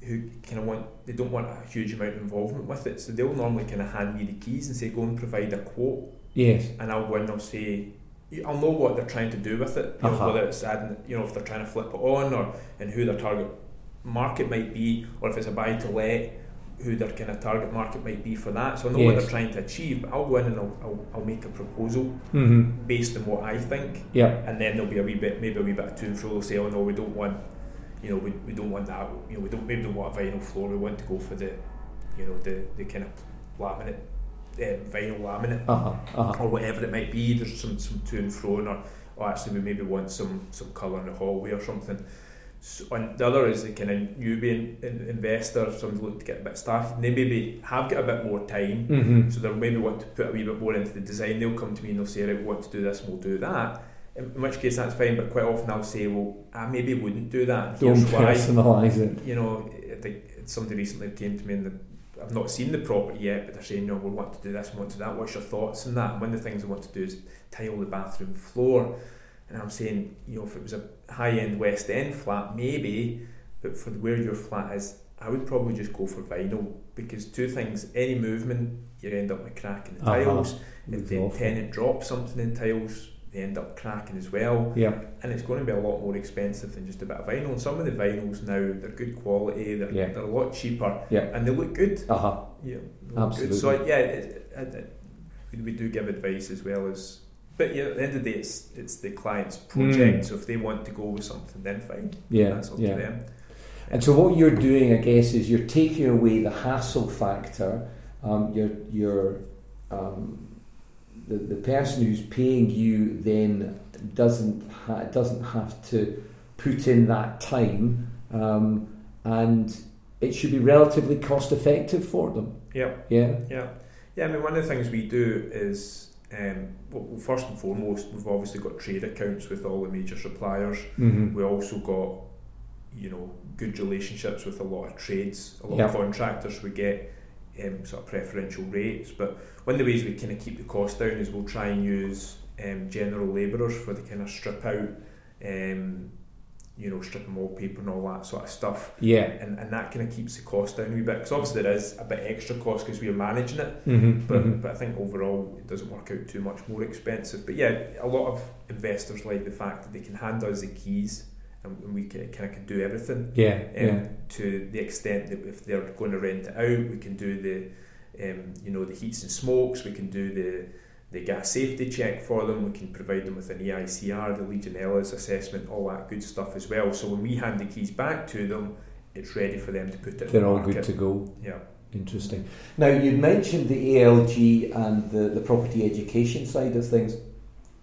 who kind of want they don't want a huge amount of involvement with it, so they'll normally kind of hand me the keys and say go and provide a quote, Yes. and I'll go in and I'll say I'll know what they're trying to do with it, you know, Uh-huh. whether it's adding, you know, if they're trying to flip it on or and who their target market might be, or if it's a buy to let, who their kind of target market might be for that. So I know what they're trying to achieve, but I'll go in and I'll, I'll, I'll make a proposal Mm-hmm. based on what I think Yeah. and then there'll be a wee bit, maybe a wee bit of to and fro. They'll say, "Oh no, we don't want, you know, we, we don't want that. You know, we don't maybe don't want a vinyl floor. We want to go for the, you know, the the kind of laminate, um, vinyl laminate Uh huh. Uh huh. or whatever it might be. There's some some to and fro, or or actually we maybe want some some colour in the hallway or something." So, and the other is the kind of newbie in, in, investor, someone's looking to get a bit started. They maybe have got a bit more time, Mm-hmm. so they'll maybe want to put a wee bit more into the design. They'll come to me and they'll say, right, we want to do this and we'll do that. In, which case that's fine, but quite often I'll say, well, I maybe wouldn't do that. Don't Here's why. personalise it. You know, I think somebody recently came to me and I've not seen the property yet, but they're saying, no, we want to do this, we want to do that. What's your thoughts on that? And one of the things I want to do is tile the bathroom floor. And I'm saying, you know, if it was a high end West End flat, maybe, but for where your flat is, I would probably just go for vinyl because two things: any movement, you end up with cracking the Uh-huh. tiles. If the tenant drops something in tiles, they end up cracking as well. Yeah, And it's going to be a lot more expensive than just a bit of vinyl. And some of the vinyls now, they're good quality, they're, Yeah. they're a lot cheaper, Yeah. and they look good. uh huh. Yeah, look good. So yeah, it, it, it, we do give advice as well as. But yeah, at the end of the day, it's, it's the client's project. Mm. So if they want to go with something, then fine. Yeah, That's up yeah. to them. And so what you're doing, I guess, is you're taking away the hassle factor. Um, you're you're um, the the person who's paying you then doesn't ha- doesn't have to put in that time, um, and it should be relatively cost effective for them. Yeah. Yeah. Yeah, yeah. I mean, one of the things we do is, um, well, first and foremost, we've obviously got trade accounts with all the major suppliers. Mm-hmm. We also got, you know, good relationships with a lot of trades, a lot Yeah. of contractors. We get um, sort of preferential rates. But one of the ways we kind of keep the cost down is we'll try and use um, general labourers for the kind of strip out, um, you know, stripping wallpaper and all that sort of stuff. Yeah. And, and that kind of keeps the cost down a wee bit because obviously there is a bit extra cost because we are managing it. Mm-hmm. But, but I think overall it doesn't work out too much more expensive. But yeah, a lot of investors like the fact that they can hand us the keys and, and we can, kind of can do everything. yeah. Um, Yeah. To the extent that if they're going to rent it out, we can do the, um, you know, the heats and smokes. We can do the the a safety check for them. We can provide them with an EICR, the Legionella's assessment, all that good stuff as well. So when we hand the keys back to them, it's ready for them to put it. They're the all good to go. Yeah. Interesting. Now, you mentioned the ALG and the, the property education side of things.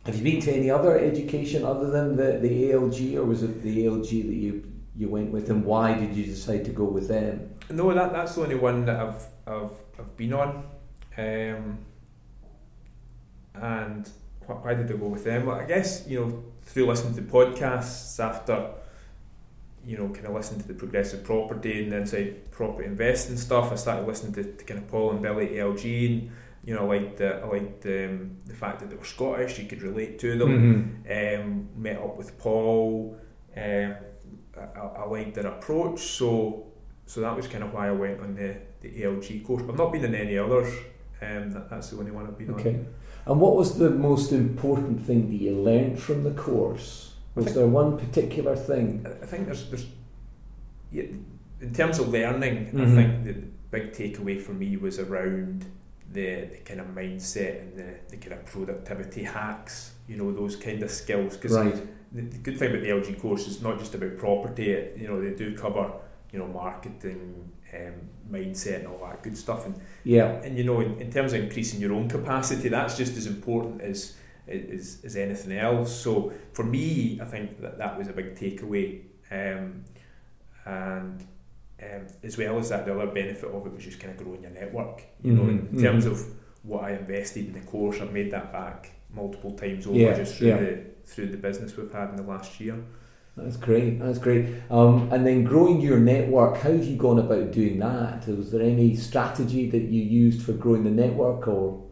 Have you been to any other education other than the, the ALG, or was it the ALG that you, you went with, and why did you decide to go with them? No, that that's the only one that I've I've, I've been on. Um, and wh- why did I go with them? Well, I guess you know through listening to podcasts after you know kind of listening to the progressive property and then say property investing stuff. I started listening to, to kind of Paul and Billy ALG and. You know, I liked the I liked um, the fact that they were Scottish. You could relate to them. Mm-hmm. Um, met up with Paul. Um, I, I I liked their approach, so so that was kind of why I went on the, the ALG course. I've not been in any others. Um, that, that's the only one I've been Okay. on. And what was the most important thing that you learned from the course? Was think- there one particular thing? I I think there's there's yeah, in terms of learning, I Mhm. think the big takeaway for me was around the, the kind of mindset and the, the kind of productivity hacks. You know those kind of skills because Right. the, the good thing about the LG course is not just about property. It, you know, they do cover you know marketing, um, mindset, and all that good stuff. And Yeah. and you know, in, in terms of increasing your own capacity, that's just as important as as, as anything else. So for me, I think that that was a big takeaway. Um, and um, as well as that, the other benefit of it was just kind of growing your network. You know, in, Mhm, in terms of what I invested in the course, I've made that back multiple times over Yeah, just through yeah. the through the business we've had in the last year. That's great. That's great. Um, and then growing your network. How have you gone about doing that? Was there any strategy that you used for growing the network, or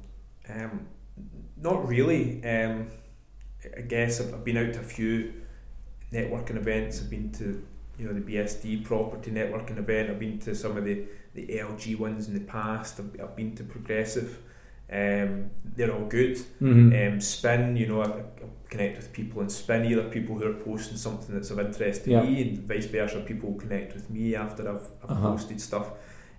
Um, not really. Um, I guess I've, been out to a few networking events. I've been to you know the BSD property networking event. I've been to some of the, the LG ones in the past. I've, I've been to Progressive. Um, they're all good. Mm-hmm. Um, spin, you know, I, I connect with people in Spin, either people who are posting something that's of interest to Yeah. me, and vice versa, people connect with me after I've, I've Uh-huh. posted stuff.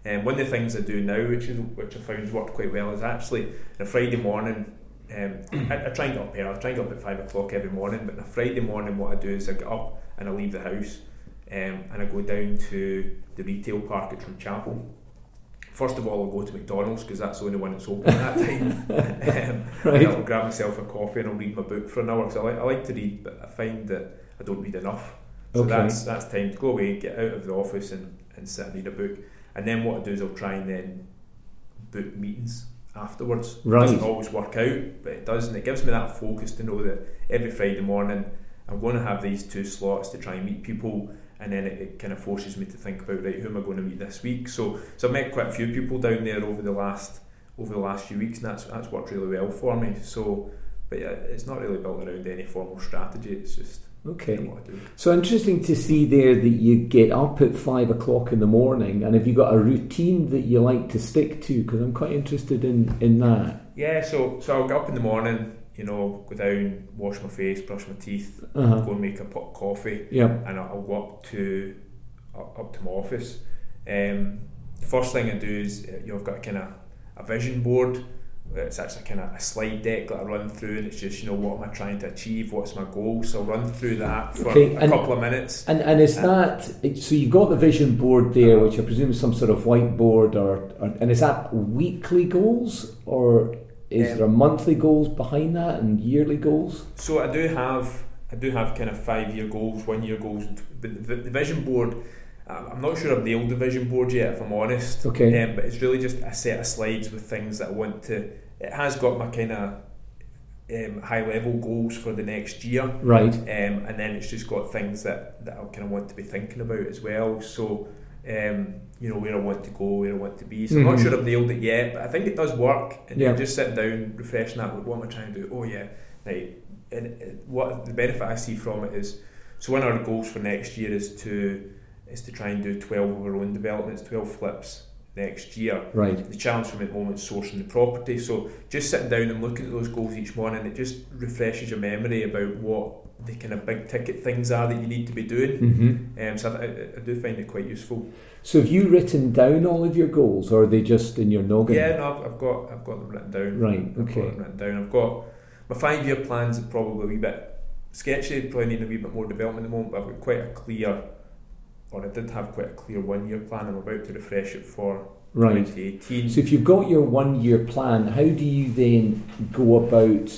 And one of the things I do now, which is which I found worked quite well, is actually on a Friday morning. Um, I, I try and get up early. I try and get up at five o'clock every morning. But on a Friday morning, what I do is I get up and I leave the house, um, and I go down to the retail park at Drumchapel. First of all, I'll go to McDonald's because that's the only one that's open at that time. um, Right. I'll grab myself a coffee and I'll read my book for an hour. because I like, I like to read, but I find that I don't read enough. So Okay. that's that's time to go away, get out of the office and, and sit and read a book. And then what I do is I'll try and then book meetings afterwards. Right. It doesn't always work out, but it does, and it gives me that focus to know that every Friday morning I'm going to have these two slots to try and meet people. And then it, it kind of forces me to think about right, who am I going to meet this week? So, so I've met quite a few people down there over the last over the last few weeks, and that's that's worked really well for me. So, but yeah, it's not really built around any formal strategy. It's just Okay. you know, what I do. So interesting to see there that you get up at five o'clock in the morning, and have you got a routine that you like to stick to? Because I'm quite interested in in that. Yeah, so so I'll get up in the morning, you know, go down, wash my face, brush my teeth, Uh-huh. go and make a pot of coffee, Yep. and I'll, go up to up, to my office. Um, the first thing I do is uh, you know I've got a kind of a vision board. It's actually kind of a slide deck that I run through, and it's just you know what am I trying to achieve, what's my goal. So I'll run through that for Okay, a and- couple of minutes. And and is that so? You've got the vision board there, which I presume is some sort of whiteboard, or, or and is that weekly goals, or is Um, there monthly goals behind that and yearly goals? So I do have I do have kind of five year goals, one year goals, but the, the vision board. uh, I'm not sure I've nailed the vision board yet, if I'm honest. Okay. Um, but it's really just a set of slides with things that I want to. It has got my kind of um, high level goals for the next year, um, Right. and then it's just got things that that I kind of want to be thinking about as well. So. Um, you know where I want to go, where I want to be. So I'm not Mhm. sure I've nailed it yet, but I think it does work. And Yeah. you're just sitting down, refreshing that. What am I trying to do? Oh yeah, right. And uh, what the benefit I see from it is, so one of our goals for next year is to is to try and do twelve of our own developments, twelve flips next year. Right. The challenge for me at the moment is sourcing the property. So just sitting down and looking at those goals each morning, it just refreshes your memory about what the kind of big ticket things are that you need to be doing. hmm Um, so I, I, do find it quite useful. So have you written down all of your goals, or are they just in your noggin? Yeah, no, I've, I've got I've got them written down. Right. I've got Okay. them written down. I've got my five year plans are probably a wee bit sketchy. Probably need a wee bit more development at the moment. But I've got quite a clear, or I did have quite a clear one year plan. I'm about to refresh it for Right. 2018. So if you've got your one year plan, how do you then go about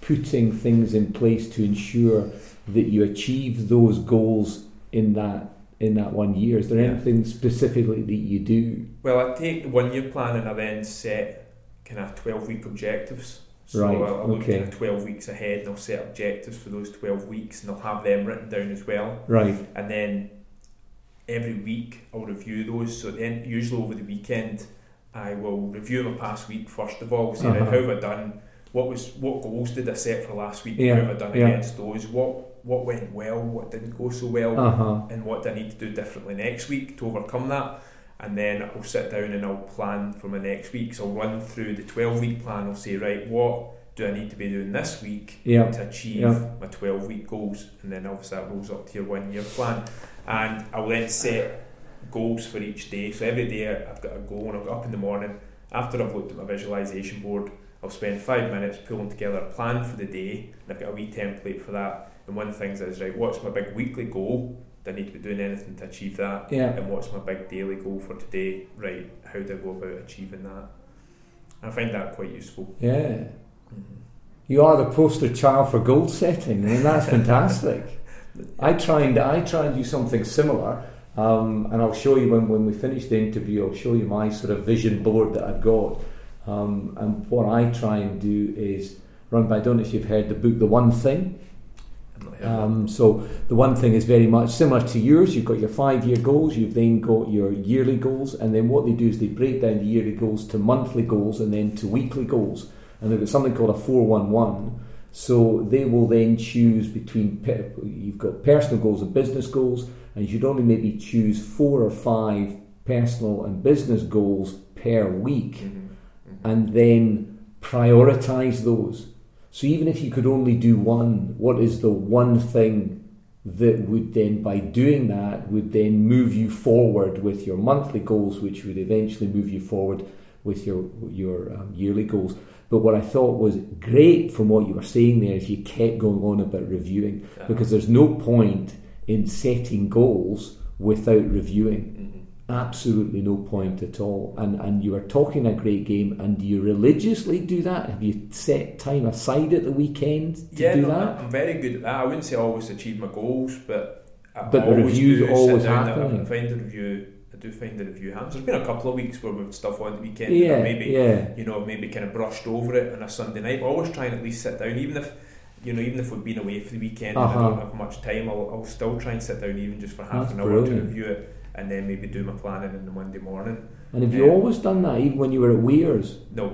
putting things in place to ensure that you achieve those goals in that in that one year? Is there Yeah. anything specifically that you do? Well, I take the one year plan and I then set kind of 12 week objectives. So Right, I'll, I'll look okay. kind of 12 weeks ahead and I'll set objectives for those 12 weeks and I'll have them written down as well. Right. And then every week I'll review those. So then, usually over the weekend, I will review my past week first of all, see Uh-huh. how have I done? What was what goals did I set for last week? Yeah, How have I done yeah. against those? What what went well? What didn't go so well? Uh huh. and what do I need to do differently next week to overcome that. And then I'll sit down and I'll plan for my next week. So I'll run through the 12 week plan. I'll say, right, what do I need to be doing this week Yeah. to achieve Yeah. my 12 week goals? And then obviously that rolls up to your one year plan. And I'll then set goals for each day. So every day I've got a goal and I'll get up in the morning. After I've looked at my visualization board, I'll spend five minutes pulling together a plan for the day. And I've got a wee template for that. And one of the things is, right, what's my big weekly goal? Do I need to be doing anything to achieve that? Yeah. And what's my big daily goal for today? Right, how do I go about achieving that? I find that quite useful. Yeah. You are the poster child for goal setting, and that's fantastic. I try and I try and do something similar, um, and I'll show you when, when we finish the interview. I'll show you my sort of vision board that I've got, um, and what I try and do is run by. I don't know if you've heard the book, The One Thing. I'm not heard of Um, so the one thing is very much similar to yours. You've got your five-year goals. You've then got your yearly goals, and then what they do is they break down the yearly goals to monthly goals and then to weekly goals. And they've got something called a four-one-one. So they will then choose between pe- you've got personal goals and business goals, and you'd only maybe choose four or five personal and business goals per week Mhm, mhm. And then prioritize those. So even if you could only do one, what is the one thing that would then, by doing that, would then move you forward with your monthly goals, which would eventually move you forward with your your um, yearly goals. But what I thought was great from what you were saying there is you kept going on about reviewing Yeah. because there's no point in setting goals without reviewing Mhm. Absolutely no point at all. And and you are talking a great game. And do you religiously do that? Have you set time aside at the weekend to yeah, do no, that? I'm very good at that. I wouldn't say I always achieve my goals, but I But the review's do sit always and happening. I find the review. I do find the review happens. There's been a couple of weeks where we've stuff on the weekend. and Yeah, maybe yeah, you know maybe kind of brushed over it on a Sunday night. I always try and at least sit down, even if you know, even if we've been away for the weekend Uh-huh. and I don't have much time, I'll, I'll still try and sit down even just for half That's an hour brilliant. to review it and then maybe do my planning in the Monday morning. And have you Yeah. always done that, even when you were at Weirs? No,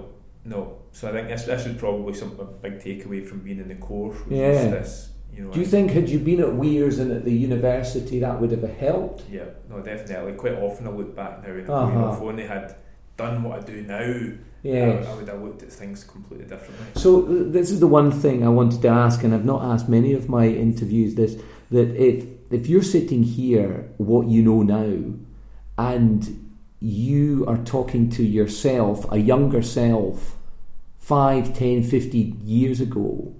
no. So I think this this was probably some a big takeaway from being in the course. Was Yeah. just this, you know. Do you I- think had you been at Weirs and at the university that would have helped? Yeah, no, definitely. Quite often I look back now and Uh-huh. you know, if I only had done what I do now, Yes. I, I would have looked at things completely differently. So this is the one thing I wanted to ask, and I've not asked many of my interviews this: that if if you're sitting here, what you know now, and you are talking to yourself, a younger self, 5, 10, 15 years ago,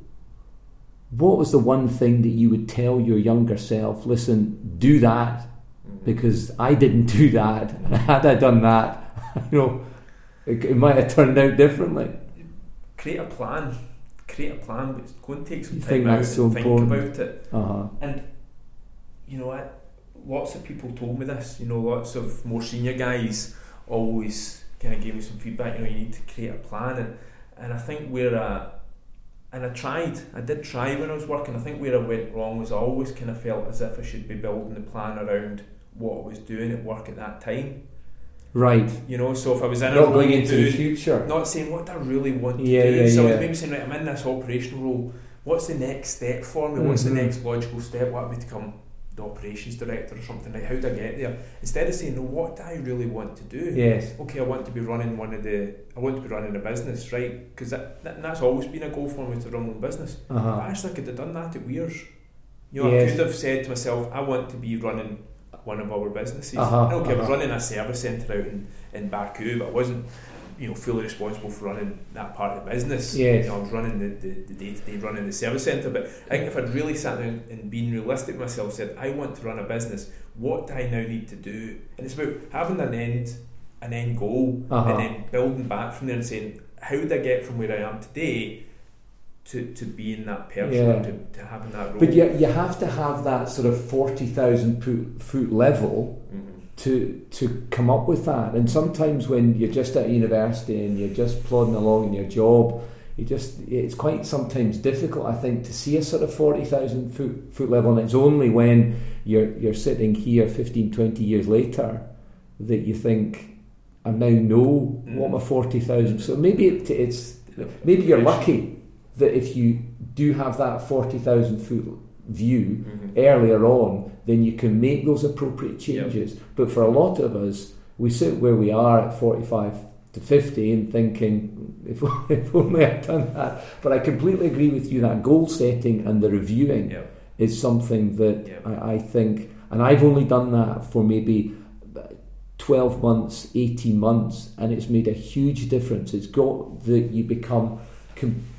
what was the one thing that you would tell your younger self? Listen, do that Mhm. because I didn't do that. And had I done that, you know, it, it might have turned out differently. Create a plan. Create a plan, but go and take some You time think out that's and so think about it. Uh-huh. And you know what? Lots of people told me this. You know, lots of more senior guys always kind of gave me some feedback. You know, you need to create a plan, and and I think where uh, and I tried. I did try when I was working. I think where I went wrong was I always kind of felt as if I should be building the plan around what I was doing at work at that time. Right. You know, so if I was in a Not going into the future. not saying what do I really want to Yeah, do. yeah, so I yeah. was maybe saying, right, I'm in this operational role. What's the next step for me? What's Mhm. the next logical step? What would become the operations director or something? Like, how do I get there? Instead of saying, no, what do I really want to do? Yes. Okay, I want to be running one of the. I want to be running a business, right? Because that, that, that's always been a goal for me to run my own business. Uh-huh. actually, could have done that at Weirs. You know, Yes. I could have said to myself, I want to be running one of our businesses. Uh-huh, okay, I was uh-huh. running a service centre out in, in Baku, but I wasn't, you know, fully responsible for running that part of the business. Yes. You know, I was running the, the, the day-to-day running the service centre. But I think if I'd really sat down and been realistic with myself, said, I want to run a business, what do I now need to do? And it's about having an end, an end goal, Uh-huh. and then building back from there and saying, how did I get from where I am today to, to being that person, Yeah. to, to having that role? But you, you have to have that sort of 40,000 foot, foot level Mhm. To to come up with that. And sometimes when you're just at university and you're just plodding along in your job, you just it's quite sometimes difficult, I think, to see a sort of 40,000 foot, foot level. And it's only when you're, you're sitting here 15, 20 years later that you think, I now know what my 40,000. So maybe it, it's maybe you're lucky that if you do have that 40,000 foot view Mhm. earlier on, then you can make those appropriate Yep. changes. But for a lot of us, we sit where we are at 45 to 50 and thinking, if, if only I'd done that. But I completely agree with you that goal setting and the reviewing Yeah. is something that Yep. I, I think, and I've only done that for maybe 12 months, 18 months, and it's made a huge difference. It's got that you become com-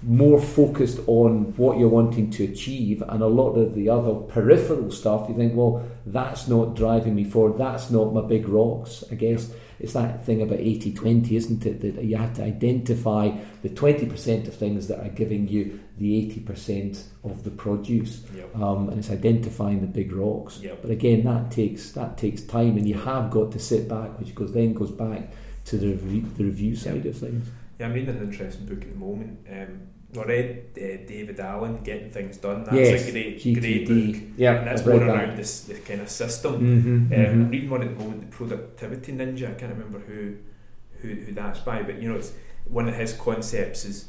more focused on what you're wanting to achieve, and a lot of the other peripheral stuff, you think, well, that's not driving me forward, that's not my big rocks. I guess it's that thing about 80 20, isn't it? That you have to identify the 20% of things that are giving you the 80% of the produce Yep. um, and it's identifying the big rocks. Yep. But again, that takes that takes time, and you have got to sit back, which goes then goes back to the review, the review side of things. Yeah, I'm reading an interesting book at the moment. Um, I read uh, David Allen, Getting Things Done. That's yes, a great, great book. Yeah, And that's more that. around this, this kind of system. Mm-hmm, Um, mm-hmm. I'm reading one at the moment, the Productivity Ninja. I can't remember who, who who that's by, but you know, it's one of his concepts is,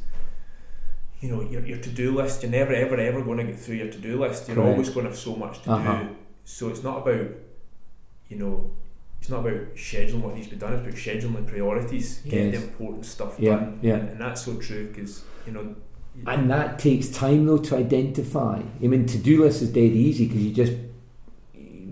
you know, your, your to do list. You're never ever ever going to get through your to do list. You're Correct. always going to have so much to Uh-huh. do. So it's not about, you know, it's not about scheduling what needs to be done. It's about scheduling the priorities, getting Yes. the important stuff Yeah, done. yeah. And, and that's so true because you know. And that takes time though to identify. I mean, to do list is dead easy because you just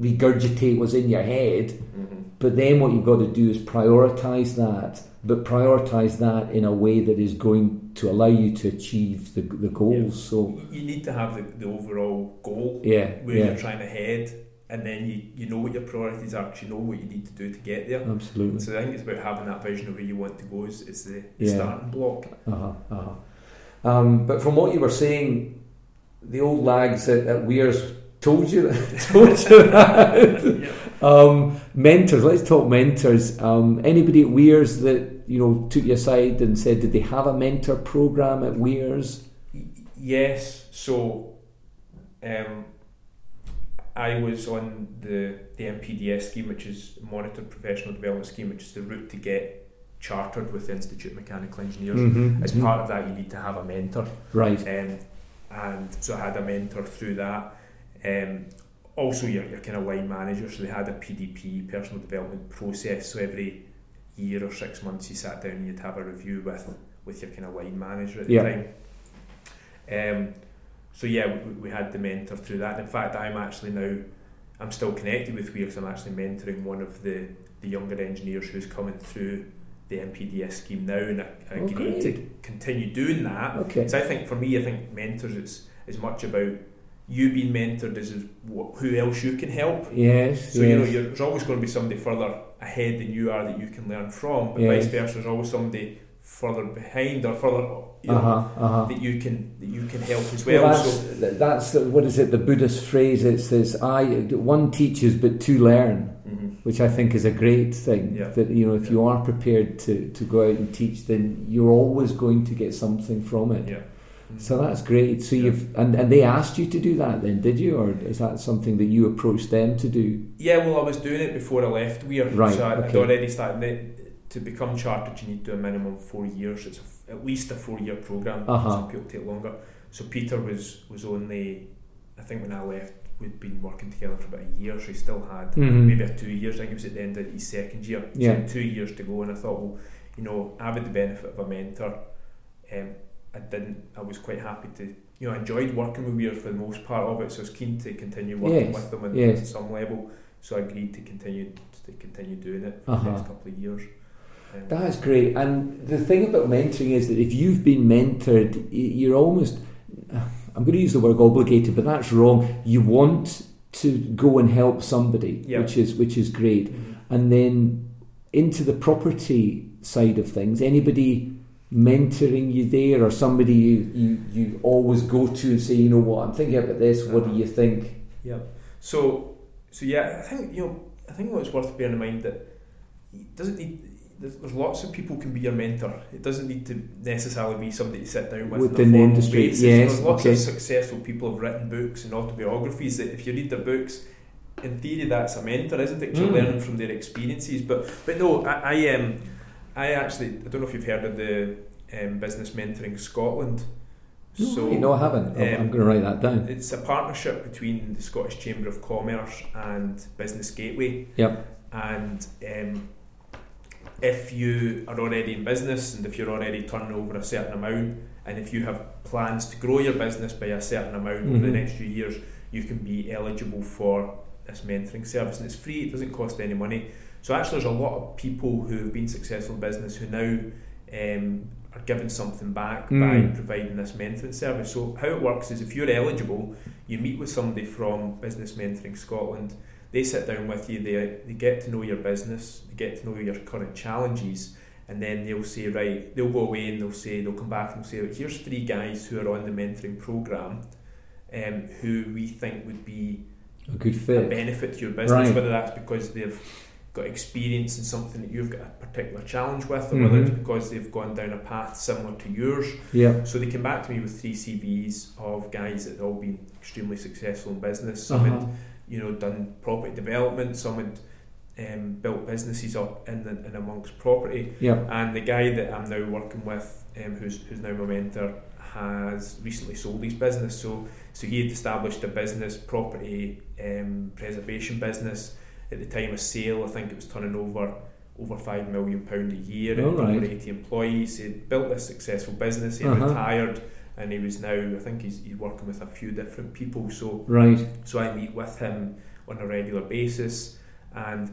regurgitate what's in your head. Mhm. But then what you've got to do is prioritize that, but prioritize that in a way that is going to allow you to achieve the, the goals. So, You need to have the, the overall goal yeah, where yeah, you're trying to head, and then you, you know what your priorities are because you know what you need to do to get there. absolutely. So I think it's about having that vision of where you want to go is, is the, Yeah. starting block. Uh-huh, uh-huh. Um, but from what you were saying, the old lags at, at Weirs told you told you that. yeah. Um, mentors. Let's talk mentors. Um, anybody at Weirs that you know took you aside and said, did they have a mentor program at Weirs? Yes. So, um, I was on the the MPDS scheme, which is Monitored Professional Development Scheme, which is the route to get chartered with the Institute of Mechanical Engineers. Mhm, As mhm. part of that, you need to have a mentor. Right. Um, and so I had a mentor through that. Um, also, your, your kind of line manager, so they had a PDP, personal development process. So every year or six months, you sat down and you'd have a review with with your kind of line manager at the Yeah. time. Um, so yeah, we, we had the mentor through that. And in fact, I'm actually now, I'm still connected with Weir, I'm actually mentoring one of the, the younger engineers who's coming through the MPDS scheme now, and I, I Oh, agreed to continue doing that. Okay. So I think for me, I think mentors it's as much about you being mentored as wh- who else you can help. Yes. So you know, yes. you're, there's always going to be somebody further ahead than you are that you can learn from, but Yes. vice versa. There's always somebody further behind or further you know, Uh-huh, uh-huh. that you can that you can help as well. Well, that's, th- that's what is it? The Buddhist phrase. It says, "I one teaches, but two learn," mhm. which I think is a great thing. Yeah. That you know, if Yeah. you are prepared to, to go out and teach, then you're always going to get something from it. yeah. So that's great. So you've and, and they asked you to do that then, did you, or is that something that you approached them to do? Yeah, well, I was doing it before I left Weir. Right, So I, I'd okay. already started. The, to become chartered, you need to do a minimum of four years. It's a at least a four-year program. Uh-huh. Some people take longer. So Peter was was only, I think when I left, we'd been working together for about a year. So he still had Mhm. maybe a two years. I think it was at the end of his second year. So he Yeah. had two years to go, and I thought, well, you know, I had the benefit of a mentor. Um, I didn't. I was quite happy to. You know, I enjoyed working with Weir for the most part of it, so I was keen to continue working Yes, with them on yes. some level. So I agreed to continue to continue doing it for Uh-huh. the next couple of years. Um, That's great. And the thing about mentoring is that if you've been mentored, you're almost, I'm going to use the word obligated, but that's wrong. You want to go and help somebody, Yeah. which is which is great. mhm. And then into the property side of things, anybody mentoring you there or somebody you, you, you always go to and say, you know what, I'm thinking about this, what do you think? Yeah. So, so yeah, I think you know, I think what's worth bearing in mind that it doesn't need. There's, there's lots of people can be your mentor. It doesn't need to necessarily be somebody to sit down with Within the industry, basis. yes, There's lots okay. of successful people have written books and autobiographies that if you read their books, in theory that's a mentor, isn't it? 'Cause You're Mm. learning from their experiences. But but no, I, I um I actually I don't know if you've heard of the um, Business Mentoring Scotland. No, no, I haven't. I'm- I'm um, going to write that down. It's a partnership between the Scottish Chamber of Commerce and Business Gateway. Yep. And um, if you are already in business and if you're already turning over a certain amount, and if you have plans to grow your business by a certain amount over the Mhm. next few years, you can be eligible for this mentoring service. And it's free, it doesn't cost any money. So actually, there's a lot of people who have been successful in business who now um, are giving something back Mm. by providing this mentoring service. So how it works is if you're eligible, you meet with somebody from Business Mentoring Scotland. They sit down with you. They they get to know your business. They get to know your current challenges, and then they'll say, right, they'll go away and they'll say they'll come back and they'll say, here's three guys who are on the mentoring program, um, who we think would be A good fit, a benefit to your business, Right. whether that's because they've got experience in something that you've got a particular challenge with, or whether Mhm. it's because they've gone down a path similar to yours. Yeah. So they came back to me with three CVs of guys that had all been extremely successful in business. Some Uh-huh. had, you know, done property development. Some had um, built businesses up in, the, in amongst property. Yeah. And the guy that I'm now working with, um, who's who's now my mentor, has recently sold his business. So so he had established a business, property um, preservation business. At the time of sale, I think it was turning over over five million pound a year. All right. over eighty employees. He built this successful business. He Uh-huh. retired, and he was now. I think he's, he's working with a few different people. So Right. so I meet with him on a regular basis, and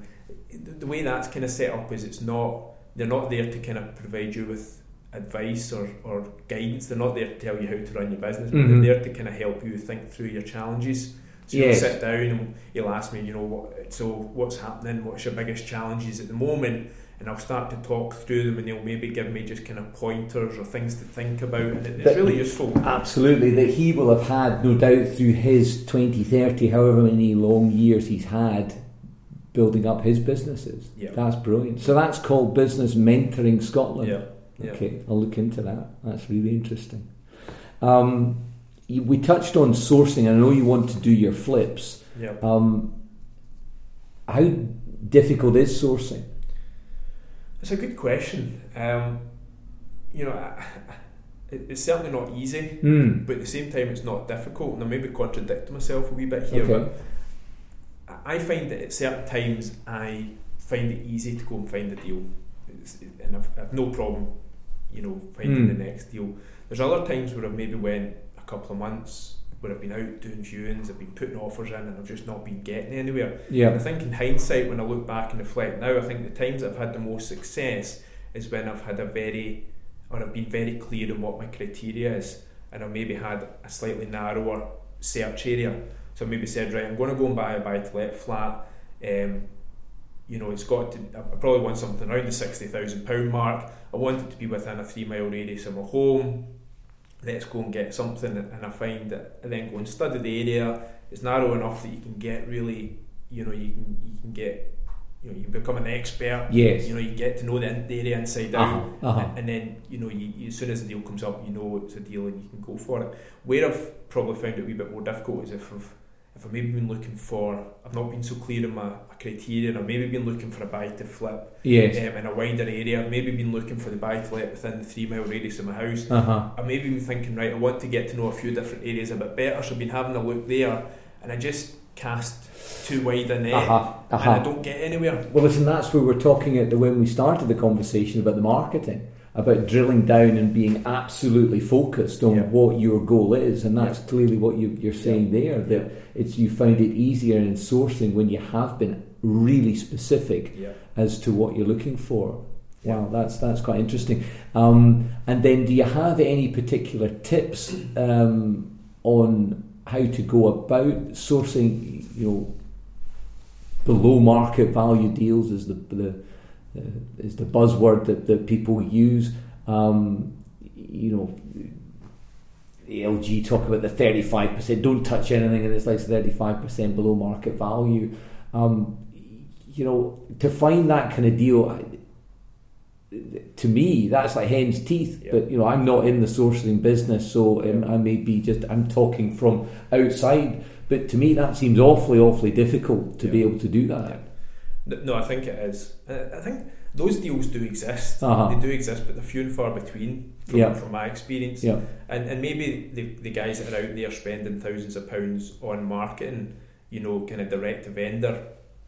the the way that's kind of set up is it's not they're not there to kind of provide you with advice or, or guidance. They're not there to tell you how to run your business, but Mhm. they're there to kind of help you think through your challenges. So Yes. you'll sit down and he'll ask me, you know, what, so what's happening? What's your biggest challenges at the moment? And I'll start to talk through them, and he'll maybe give me just kind of pointers or things to think about, and it's That- really useful. Absolutely, that he will have had, no doubt, through his 20, 30, however many long years he's had building up his businesses. Yeah. That's brilliant. So that's called Business Mentoring Scotland. Yeah, yeah. Okay, I'll look into that. That's really interesting. Um, we touched on sourcing. I know you want to do your flips. Yeah. Um, how difficult is sourcing? It's a good question. Um, you know, it's certainly not easy, Mm. but at the same time, it's not difficult. And I maybe contradict myself a wee bit here. Okay. but I find that at certain times I find it easy to go and find a deal, it's, and I've, I've no problem, you know, finding Mm. the next deal. There's other times where I've maybe went a couple of months where I've been out doing viewings, I've been putting offers in, and I've just not been getting anywhere. And I think in hindsight, when I look back and reflect now, I think the times I've had the most success is when I've had a very, or I've been very clear on what my criteria is, and I've maybe had a slightly narrower search area. So I maybe said, right, I'm going to go and buy a buy to let flat. Um, you know, it's got to. I probably want something around the sixty thousand pound mark. I want it to be within a three mile radius of my home. Let's go and get something, and I find that, and then go and study the area. It's narrow enough that you can get really, you know, you can you can get, you know, you become an expert. Yes. You know, you get to know the, the area inside out. Uh-huh. Uh-huh. And, and then you know, you, you, as soon as the deal comes up, you know it's a deal and you can go for it. Where I've probably found it a wee bit more difficult is if I've if I've maybe been looking for, I've not been so clear in my, my criteria, and I've maybe been looking for a buy to flip Yes. um, in a wider area. I've maybe been looking for the buy to let within the three mile radius of my house. Uh huh. I've maybe been thinking, right, I want to get to know a few different areas a bit better, so I've been having a look there, and I just cast too wide a net, Uh huh. Uh and I don't get anywhere. Well, listen, that's where we're talking at the when we started the conversation about the marketing, about drilling down and being absolutely focused on Yeah. what your goal is, and that's clearly what you, you're saying there. That Yeah. it's you find it easier in sourcing when you have been really specific Yeah. as to what you're looking for. Wow, that's that's quite interesting. Um, and then, do you have any particular tips um, on how to go about sourcing? You know, below market value deals is the the is the buzzword that, that people use. Um, you know, the LG talk about the thirty five percent. Don't touch anything, and it's like thirty five percent below market value. Um, you know, to find that kind of deal, I- to me, that's like hen's teeth. Yeah. But you know, I'm not in the sourcing business, so um, I may be just I'm talking from outside. But to me, that seems awfully, awfully difficult to be able to do that. No, I think it is. Uh, I think those deals do exist. Uh-huh. They do exist, but they're few and far between from, Yeah. from my experience. Yeah. And and maybe the, the guys that are out there spending thousands of pounds on marketing, you know, kind of direct to vendor,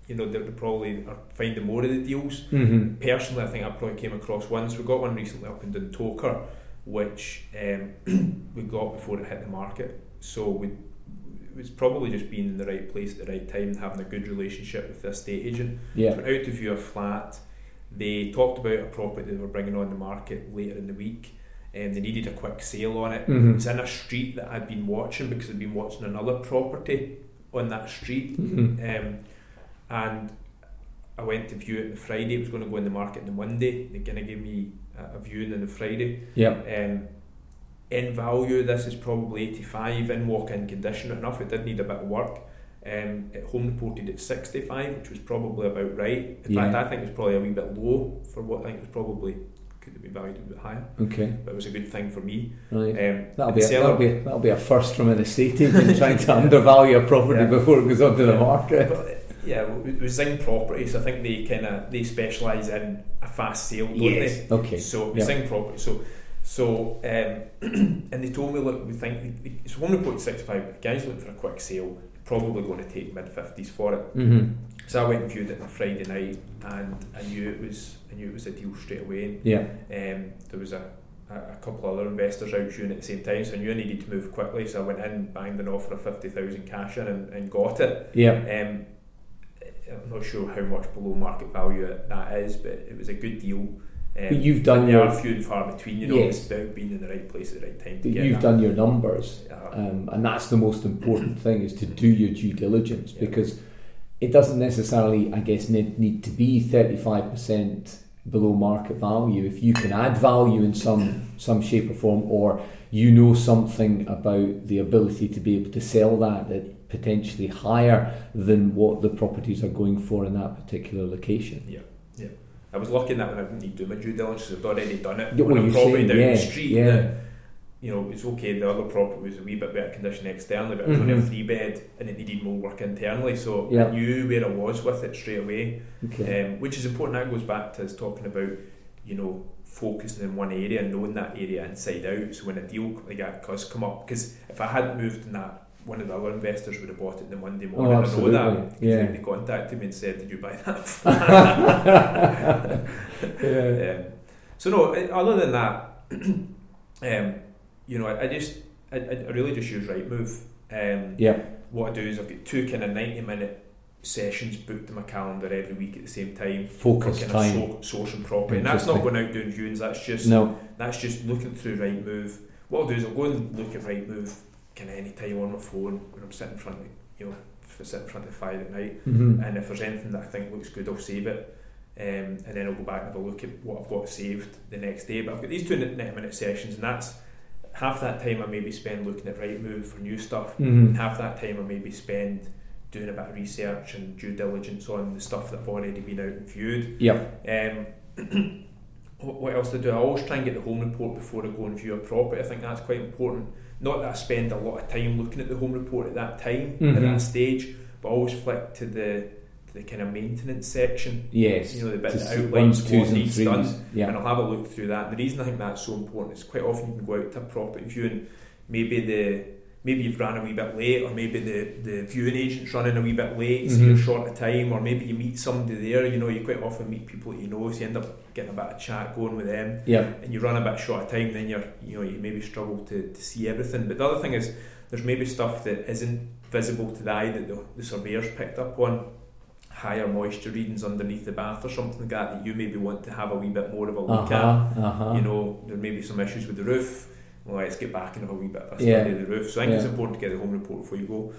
you know, they're probably are finding more of the deals. Mm-hmm. Personally, I think I probably came across once. We got one recently up in Duntocher, which um, we got before it hit the market. So we was probably just being in the right place at the right time and having a good relationship with the estate agent. Yeah. Went out to view a flat. They talked about a property they were bringing on the market later in the week, and they needed a quick sale on it. Mhm. It was in a street that I'd been watching because I'd been watching another property on that street. Mhm. Um, and I went to view it on Friday. It was going to go in the market on the Monday. They kind of gave me a, a viewing on the Friday. Yeah. Um, in value, this is probably 85 in walk-in condition enough. It did need a bit of work. Um, it home reported at 65, which was probably about right. In Yeah. fact, I think it was probably a wee bit low for what I think it was probably could have been valued a bit higher, Okay. but it was a good thing for me. Right. Um, That'll be, a, seller- that'll, be, that'll be a first from an estate agent trying to undervalue a property Yeah. before it goes onto the market. But, yeah, was Zing Properties. I think they kind of they specialise in a fast sale, don't Yes. they? Okay. So it Yeah. Zing Properties. So so um, and they told me look, we think it's home report sixty five. The guy's looking for a quick sale. Probably going to take mid fifties for it. Mm-hmm. So I went and viewed it on a Friday night, and I knew it was I knew it was a deal straight away. Yeah. Um, there was a, a, a couple other investors out viewing at the same time, so I knew I needed to move quickly. So I went in, banged an offer of fifty thousand cash in, and, and got it. Yeah. Um, I'm not sure how much below market value that is, but it was a good deal. Um, But you've done your- few and far between. You know, Yes. it's about being in the right place at the right time. To get you've that. done your numbers, Uh, um, and that's the most important thing is to do your due diligence Yeah. because it doesn't necessarily, I guess, need, need to be thirty five percent below market value. If you can add value in some some shape or form, or you know something about the ability to be able to sell that at potentially higher than what the properties are going for in that particular location. yeah. I was lucky in that when I didn't need to do my due diligence. I'd already done it. Yeah, on a property saying, down yeah, the street. yeah. that, you know, it's okay. The other property was a wee bit better condition externally, but it was only a Mhm. three bed and it needed more work internally. So Yeah. I knew where I was with it straight away, Okay. um, which is important. That goes back to us talking about, you know, focusing in one area and knowing that area inside out. So when a deal like that does come up, because if I hadn't moved in that. One of the other investors would have bought it the Monday morning. I know Oh, absolutely. that. 'cause Yeah. They contacted me and said, "Did you buy that?" yeah. Um, so no, other than that, um, you know, I, I just, I, I really just use Rightmove. Um, Yeah. What I do is I've got two kind of ninety minute sessions booked in my calendar every week at the same time. Focus for time. kind of so, sourcing property, and that's not going out doing viewings. That's just No. that's just looking through Rightmove. What I'll do is I'll go and look at Rightmove kind of any time on my phone when I'm sitting in front of you know if I sit in front of the fire at night. hmm And if there's anything that I think looks good, I'll save it. Um, and then I'll go back and have a look at what I've got saved the next day. But I've got these two 90 minute sessions, and that's half that time I maybe spend looking at Rightmove for new stuff, hmm and half that time I maybe spend doing a bit of research and due diligence on the stuff that I've already been out and viewed. Yep. Um, what what else to do? I always try and get the home report before I go and view a property. I think that's quite important. Not that I spend a lot of time looking at the home report at that time, at Mhm. that stage, but I always flick to the to the kind of maintenance section, Yes. you know, the bit that outlines what and needs done, Yeah. and I'll have a look through that. The reason I think that's so important is quite often you can go out to a property viewing, maybe the maybe you've ran a wee bit late, or maybe the, the viewing agent's running a wee bit late, so Mhm. you're short of time, or maybe you meet somebody there. You know, you quite often meet people that you know, so you end up getting a bit of chat going with them Yeah. and you run a bit short of time, then you're you know you maybe struggle to, to see everything. But the other thing is there's maybe stuff that isn't visible to the eye that the, the surveyors picked up on. Higher moisture readings underneath the bath or something like that that you maybe want to have a wee bit more of a look Uh-huh. Uh-huh. at. You know, there may be some issues with the roof. Well, let's get back and have a wee bit of a study Yeah. of the roof. So I think it's important to get the home report before you go.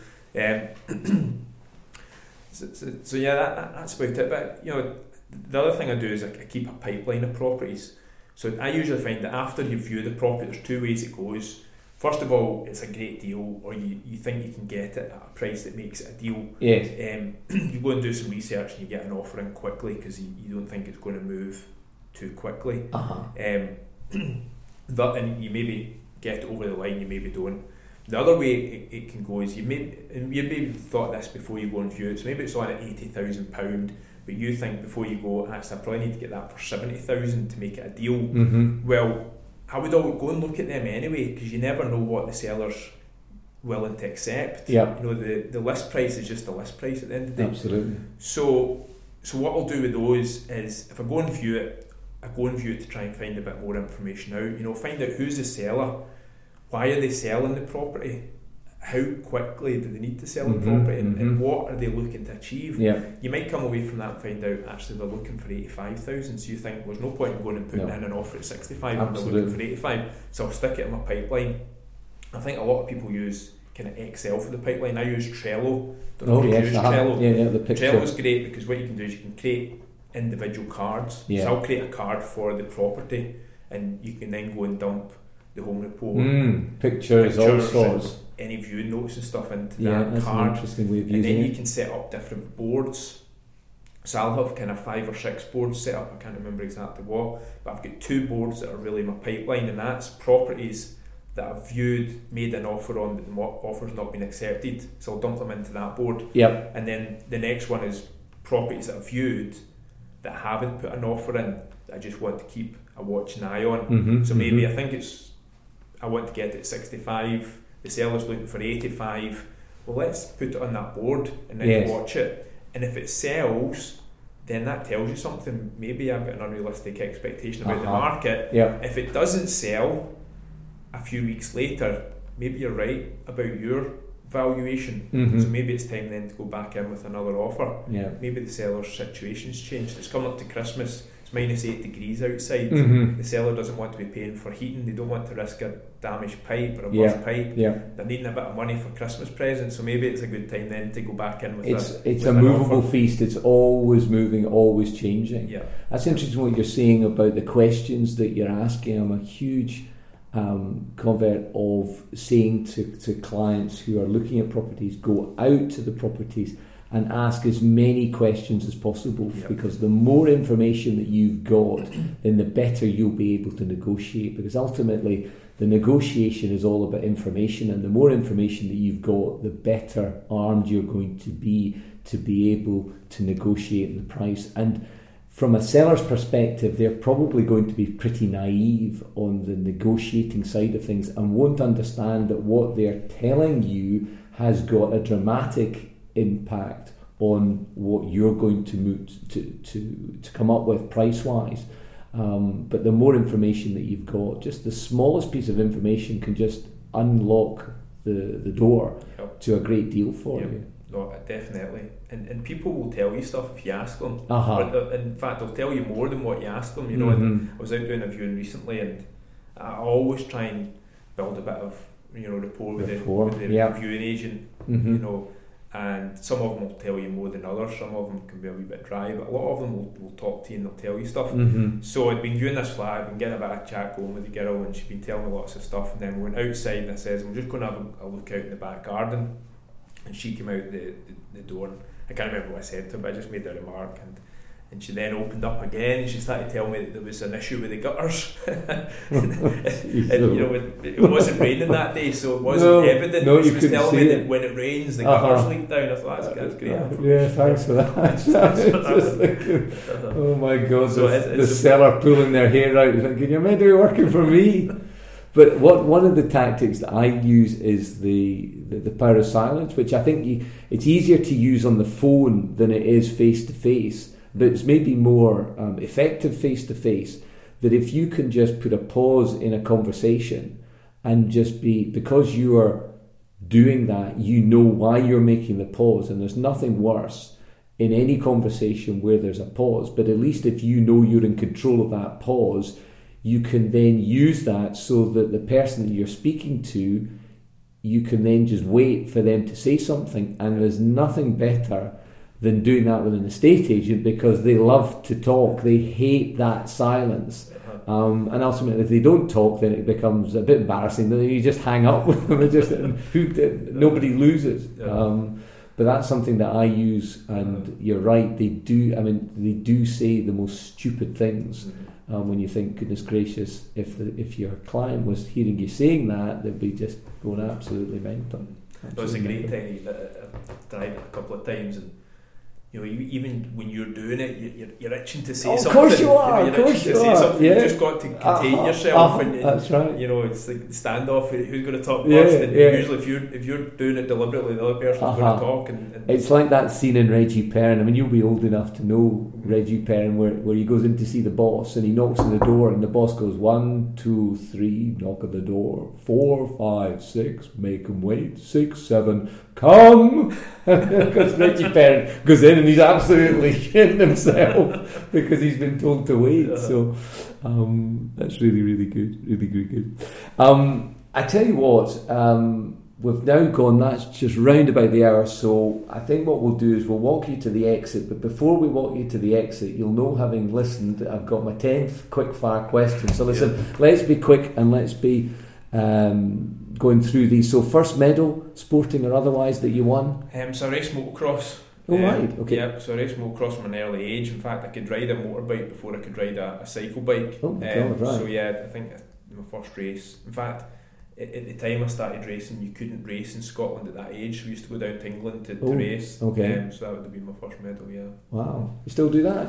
Um, so, so, so yeah, that, that, that's about it. But you know, the other thing I do is I, I keep a pipeline of properties. So I usually find that after you view the property, there's two ways it goes. First of all, it's a great deal, or you, you think you can get it at a price that makes it a deal. Yes. Um, you go and do some research and you get an offer in quickly because you, you don't think it's going to move too quickly. Uh-huh. Um, that and you maybe get over the line, you maybe don't. The other way it, it can go is you may and you maybe thought this before you go and view it. So maybe it's on at eighty thousand pound, but you think before you go, actually I probably need to get that for seventy thousand to make it a deal. Mm-hmm. Well, I would always go and look at them anyway because you never know what the seller's willing to accept. Yeah. You know the the list price is just the list price at the end of the day. Absolutely. So, so what I'll do with those is, if I go and view it, I go and view it to try and find a bit more information out. You know, find out who's the seller, why are they selling the property, how quickly do they need to sell Mhm, the property, and, and mhm. what are they looking to achieve. Yeah. You might come away from that and find out actually they're looking for eighty five thousand. So you think there's no point in going and putting No. in an offer at sixty five. They're looking for eighty five. So I'll stick it in my pipeline. I think a lot of people use kind of Excel for the pipeline. I use Trello. Don't know Oh yes. use uh-huh. Trello. Yeah. Yeah. The picture. Trello's great because what you can do is you can create individual cards. Yeah. So I'll create a card for the property, and you can then go and dump the home report, Mm, pictures, all sorts. any viewing notes and stuff into Yeah, that that's an card, interesting way of using and then you can set up different boards. So I'll have kind of five or six boards set up. I can't remember exactly what, but I've got two boards that are really my pipeline, and that's properties that I've viewed, made an offer on, but the offer's not been accepted. So I'll dump them into that board. Yep. And then the next one is properties that I've viewed that haven't put an offer in that I just want to keep a watching eye on. Mm-hmm. So maybe I think it's I want to get it at 65, the seller's looking for 85. Well, let's put it on that board and then Yes. watch it. And if it sells, then that tells you something. Maybe I've got an unrealistic expectation about the Uh-huh. market. Yep. If it doesn't sell a few weeks later, maybe you're right about your valuation. Mm-hmm. So maybe it's time then to go back in with another offer. Yeah. Maybe the seller's situation's changed. It's coming up to Christmas. It's minus eight degrees outside. Mm-hmm. The seller doesn't want to be paying for heating. They don't want to risk a damaged pipe or a Yeah. burst pipe. Yeah. They're needing a bit of money for Christmas presents. So maybe it's a good time then to go back in with It's a it's with a movable offer. feast. It's always moving, always changing. Yeah. That's interesting what you're saying about the questions that you're asking. I'm a huge um, convert of saying to, to clients who are looking at properties, go out to the properties and ask as many questions as possible Yep. because the more information that you've got, then the better you'll be able to negotiate. Because ultimately, the negotiation is all about information, and the more information that you've got, the better armed you're going to be to be able to negotiate the price. And from a seller's perspective, they're probably going to be pretty naive on the negotiating side of things and won't understand that what they're telling you has got a dramatic impact on what you're going to move to, to, to come up with price wise. Um, but the more information that you've got, just the smallest piece of information can just unlock the, the door Yep. to a great deal for Yep. you. No, definitely. And, and people will tell you stuff if you ask them. Uh-huh. Or in fact, they'll tell you more than what you ask them. You know, Mhm. and I was out doing a viewing recently, and I always try and build a bit of you know rapport with Rapport, the, with the yeah. viewing agent. Mhm. You know, and some of them will tell you more than others. Some of them can be a wee bit dry, but a lot of them will, will talk to you and they'll tell you stuff. Mhm. So I'd been doing this flat, I'd been getting a bit of chat going with the girl, and she'd been telling me lots of stuff. And then we went outside, and I says, "I'm just going to have a, a look out in the back garden." And she came out the, the, the door, and I can't remember what I said to her, but I just made a remark, and and she then opened up again, and she started telling me that there was an issue with the gutters. and, you know, it, it wasn't raining that day, so it wasn't No, evident. no, she was telling me it. that when it rains, the Uh-huh. gutters leak down. I thought that's, that's great. Uh, yeah, thanks for that. Thinking, oh my god, So the, it's- the seller pulling their hair out, thinking you're meant to be working for me. But what one of the tactics that I use is the, the, the power of silence, which I think you, it's easier to use on the phone than it is face to face. But it's maybe more um, effective face to face. That if you can just put a pause in a conversation and just be because you are doing that, you know why you're making the pause, and there's nothing worse in any conversation where there's a pause. But at least if you know you're in control of that pause, you can then use that so that the person that you're speaking to, you can then just wait for them to say something. And there's nothing better than doing that with an estate agent because they love to talk. They hate that silence. Um, and ultimately, if they don't talk, then it becomes a bit embarrassing. Then you just hang up with them. It just who, nobody loses. Um, but that's something that I use, and you're right. They do. I mean, they do say the most stupid things. Um, when you think, goodness gracious, if the, if your client was hearing you saying that, they'd be just going absolutely mental. It was a great mental. that I've tried it a couple of times, and you know, you- even when you're doing it, you- you're, you're itching to say Oh, of course you are, know, of course you are, yeah. You just got to contain Uh-huh, yourself, uh-huh, and, and that's right. you know, it's like the standoff. Who's going to talk Yeah, first? And yeah. usually, if you're if you're doing it deliberately, the other person's going Uh-huh. to talk. And, and It's like that scene in Reggie Perrin. I mean, you'll be old enough to know Reggie Perrin, where, where he goes in to see the boss and he knocks on the door, and the boss goes, One, two, three, knock on the door. Four, five, six, make him wait. Six, seven, come. Because Reggie Perrin goes in and he's absolutely shitting himself because he's been told to wait. Yeah. So um, that's really, really good. Really, really good. Um, I tell you what, um, we've now gone, that's just round about the hour, so I think what we'll do is we'll walk you to the exit, but before we walk you to the exit, you'll know, having listened, I've got my 10th quick fire question. So listen, let's be quick and let's be um, going through these. So, first medal, sporting or otherwise, that you won? Um, so I raced motocross. Oh, Um, right, okay. Yeah, so I raced motocross from an early age. In fact, I could ride a motorbike before I could ride a, a cycle bike. Oh, my God, right. So yeah, I think my first race. In fact, at, the time I started racing, you couldn't race in Scotland at that age. We used to go down to England to, to Oh, race. okay. Um, so that would have been my first medal. Yeah. Wow. You still do that?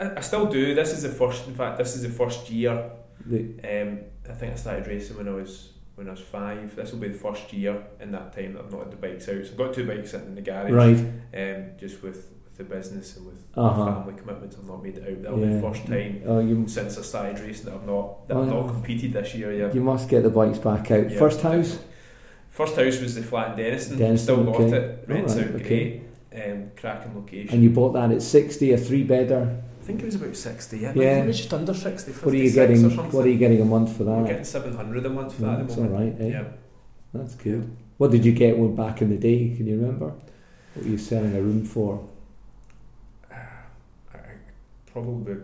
I, I still do. This is the first. In fact, this is the first year. The, Um, I think I started racing when I was when I was five. This will be the first year in that time that I've not had the bikes out. So I've got two bikes sitting in the garage. right. Um, just with, with the business and with Uh-huh. family commitments, I've not made it out. That'll be the first time Oh, you, since I started racing that I've not that Oh, I've not competed this year. Yeah. you must get the bikes back out. Yeah. First house? First house was the flat in Dennistoun. Dennistoun, Still got okay. it. Rents Alright, out okay. great. Um, cracking location. And you bought that at 60, a three bedder. I think it was about sixty. Yeah, Yeah. It was just under sixty. What are you getting? What are you getting a month for that? We're getting seven hundred a month for that. That's all right. Eh? Yeah. That's good. What did you get one back in the day? Can you remember? What were you selling a room for? I, I probably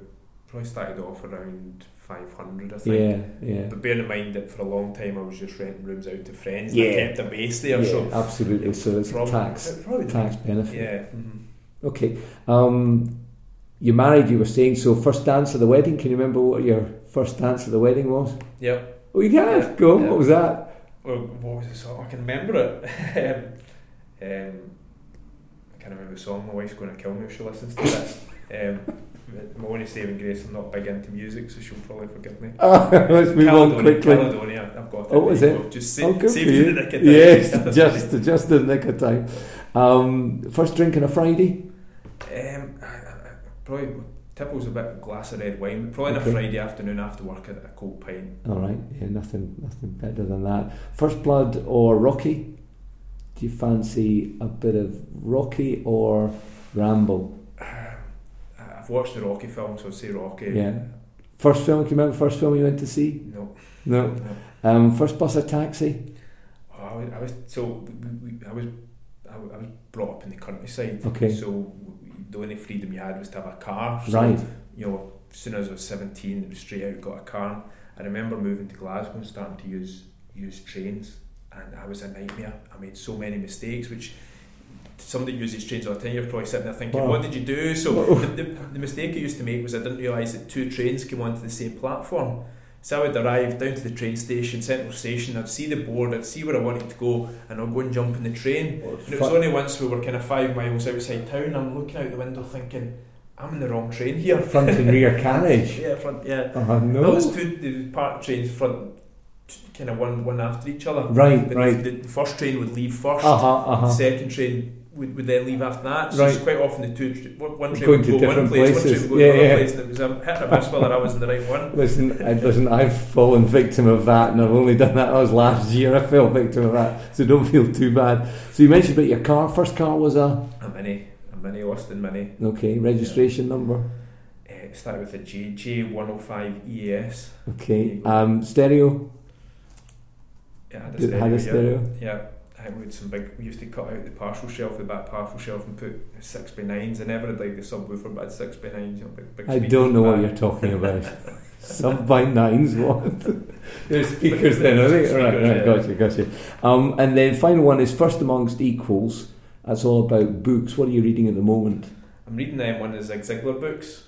probably started off around 500, I think. Yeah, yeah. But bearing in mind that for a long time I was just renting rooms out to friends, Yeah. I kept a base there, yeah, so absolutely. So it's a probably- tax probably tax benefit. Yeah. mhm. Okay. Um, you married, you were saying, so first dance at the wedding. Can you remember what your first dance at the wedding was? Yep. Oh, you can. Yeah, Go. yeah. What was that? Well, what was the song? I can remember it. um, um, I can't remember the song. My wife's going to kill me if she listens to this. Um, my only saving grace, I'm not big into music, so she'll probably forgive me. Oh, let's move on quickly. Caledonia, I've got it. Oh, is it? Just sa- Oh, good you. the nick of time. Yes, just just the nick of time. Um, first drink on a Friday. Um, probably Tipple's a bit of a glass of red wine, probably on a Friday afternoon after work at a cold pint. All right. Yeah, nothing nothing better than that. First blood or Rocky? Do you fancy a bit of Rocky or Rambo? I've watched the Rocky film, so I'd say Rocky. Yeah. First film. Can you remember the first film you went to see? No. No. no. Um, first bus or taxi? Oh, I was, I was so we, we, I was I, I was brought up in the countryside. Okay. So the only freedom you had was to have a car. So, Right. You know, as soon as I was seventeen, it was straight out got a car. I remember moving to Glasgow and starting to use use trains, and I was a nightmare. I made so many mistakes, which. Somebody uses trains all the time. You're probably sitting there thinking, Wow. "What did you do?" So the, the, the mistake I used to make was I didn't realise that two trains came onto the same platform. So I would arrive down to the train station, Central Station, I'd see the board, I'd see where I wanted to go, and I'd go and jump in the train. And it was only once we were kind of five miles outside town, I'm looking out the window thinking, I'm in the wrong train here. front and rear carriage. yeah, front, yeah. Oh No. no. Those two, the part trains front, kind of one, one after each other. Right, But right. The, the first train would leave first, Uh huh. Uh the second train would, would then leave after that. So it's quite often the two, one one Going would to go one place, places. one train would go Yeah, another yeah. place, and it was a hit a miss whether I was in the right one. Listen, I, listen, I've fallen victim of that, and I've only done that. That was last year. I fell victim of that, so don't feel too bad. So you mentioned about your car. First car was a A mini, a mini Austin Mini. okay registration number. Uh, it started with a J J105 ES. Okay, um, stereo. It had a it stereo. have a yeah. stereo? Yeah. I had some big. We used to cut out the parcel shelf, the back parcel shelf, and put six by nines. I never had like the subwoofer, but six by nines. You know, big, big I don't know what you're talking about. Sub by nines. What? There's speakers then, are they? Speakers, Right, right. yeah. Gotcha, gotcha. Um, and then final one is first amongst equals. That's all about books. What are you reading at the moment? I'm reading um, one of the Zig Ziglar books.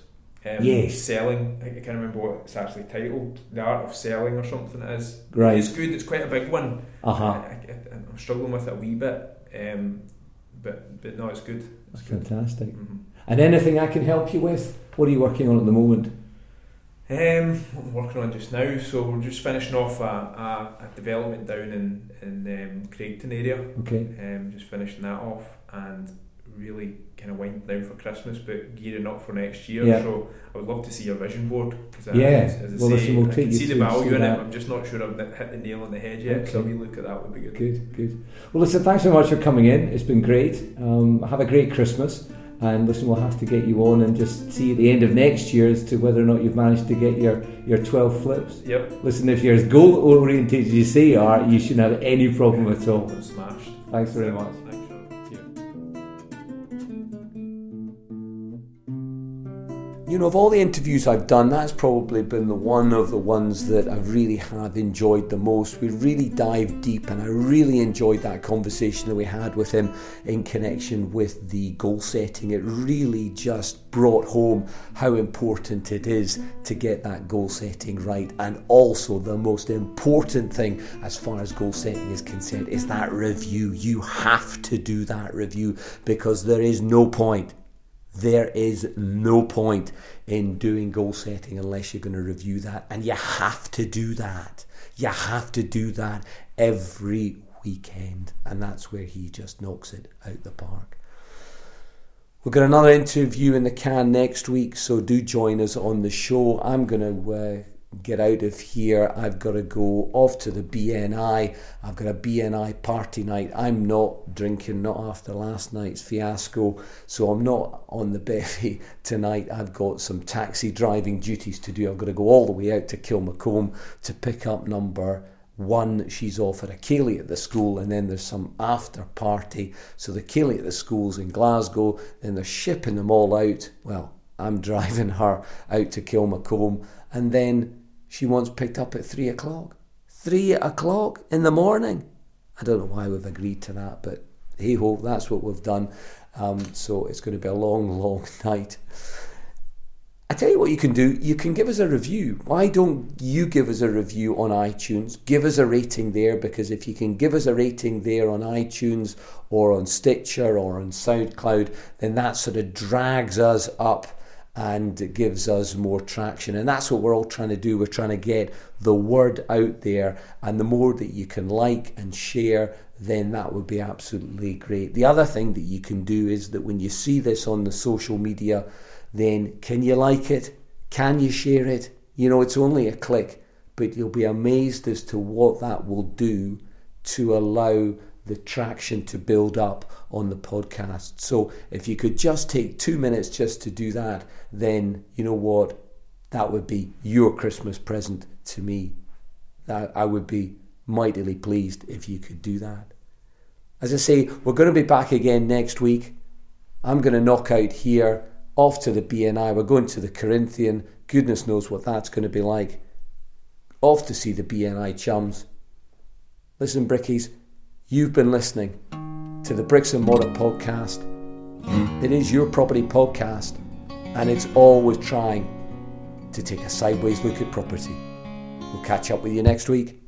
Um, Yes. Selling. I, can't remember what it's actually titled. The Art of Selling or something it is. Right. It's good. It's quite a big one. Uh huh. I, I'm struggling with it a wee bit. Um, but but no, it's good. It's That's good. fantastic. Mhm. And anything I can help you with? What are you working on at the moment? Um, I'm working on just now, so we're just finishing off a, a, a development down in in um, Craigton area. Okay. Um, just finishing that off and really kind of winding down for Christmas, but gearing up for next year. Yeah. So I would love to see your vision board because Yeah. as, as I Well, say, listen, we'll I can you see the value through in that. it. I'm just not sure I've hit the nail on the head yet. So a Okay. wee look at that would be good. Good, good. Well, listen, thanks so much for coming in. It's been great. Um, have a great Christmas. And listen, we'll have to get you on and just see at the end of next year as to whether or not you've managed to get your, your 12 flips. Yep. Listen, if you're as goal oriented as you say you are, you shouldn't have any problem at all. I'm smashed. Thanks very much. You know, of all the interviews I've done, that's probably been the one of the ones that I really have enjoyed the most. We really dived deep, and I really enjoyed that conversation that we had with him in connection with the goal setting. It really just brought home how important it is to get that goal setting right, and also the most important thing as far as goal setting is concerned is that review. You have to do that review because there is no point there is no point in doing goal setting unless you're going to review that. And you have to do that. You have to do that every weekend. And that's where he just knocks it out the park. We've got another interview in the can next week, so do join us on the show. I'm going to uh, get out of here. I've got to go off to the BNI. I've got a BNI party night. I'm not drinking, not after last night's fiasco, so I'm not on the bevy tonight. I've got some taxi driving duties to do. I've got to go all the way out to Kilmacolm to pick up number one, she's off at a ceilidh at the school, and then there's some after party. So the ceilidh at the school's in Glasgow, then they're shipping them all out. Well, I'm driving her out to Kilmacolm, and then she wants picked up at three o'clock. Three o'clock in the morning. I don't know why we've agreed to that, but hey ho, that's what we've done. Um, so it's going to be a long, long night. I tell you what you can do. You can give us a review. Why don't you give us a review on iTunes? Give us a rating there because if you can give us a rating there on iTunes or on Stitcher or on SoundCloud, then that sort of drags us up and it gives us more traction. And that's what we're all trying to do. We're trying to get the word out there. And the more that you can like and share, then that would be absolutely great. The other thing that you can do is that when you see this on the social media, then can you like it? Can you share it? You know, it's only a click, but you'll be amazed as to what that will do to allow the traction to build up on the podcast. So if you could just take two minutes just to do that, then you know what? That would be your Christmas present to me. That I would be mightily pleased if you could do that. As I say, we're going to be back again next week. I'm going to knock out here, off to the BNI. We're going to the Corinthian. Goodness knows what that's going to be like. Off to see the BNI chums. Listen, Brickies, you've been listening to the Bricks and Mortar podcast. Mm. It is your property podcast, and it's always trying to take a sideways look at property. We'll catch up with you next week.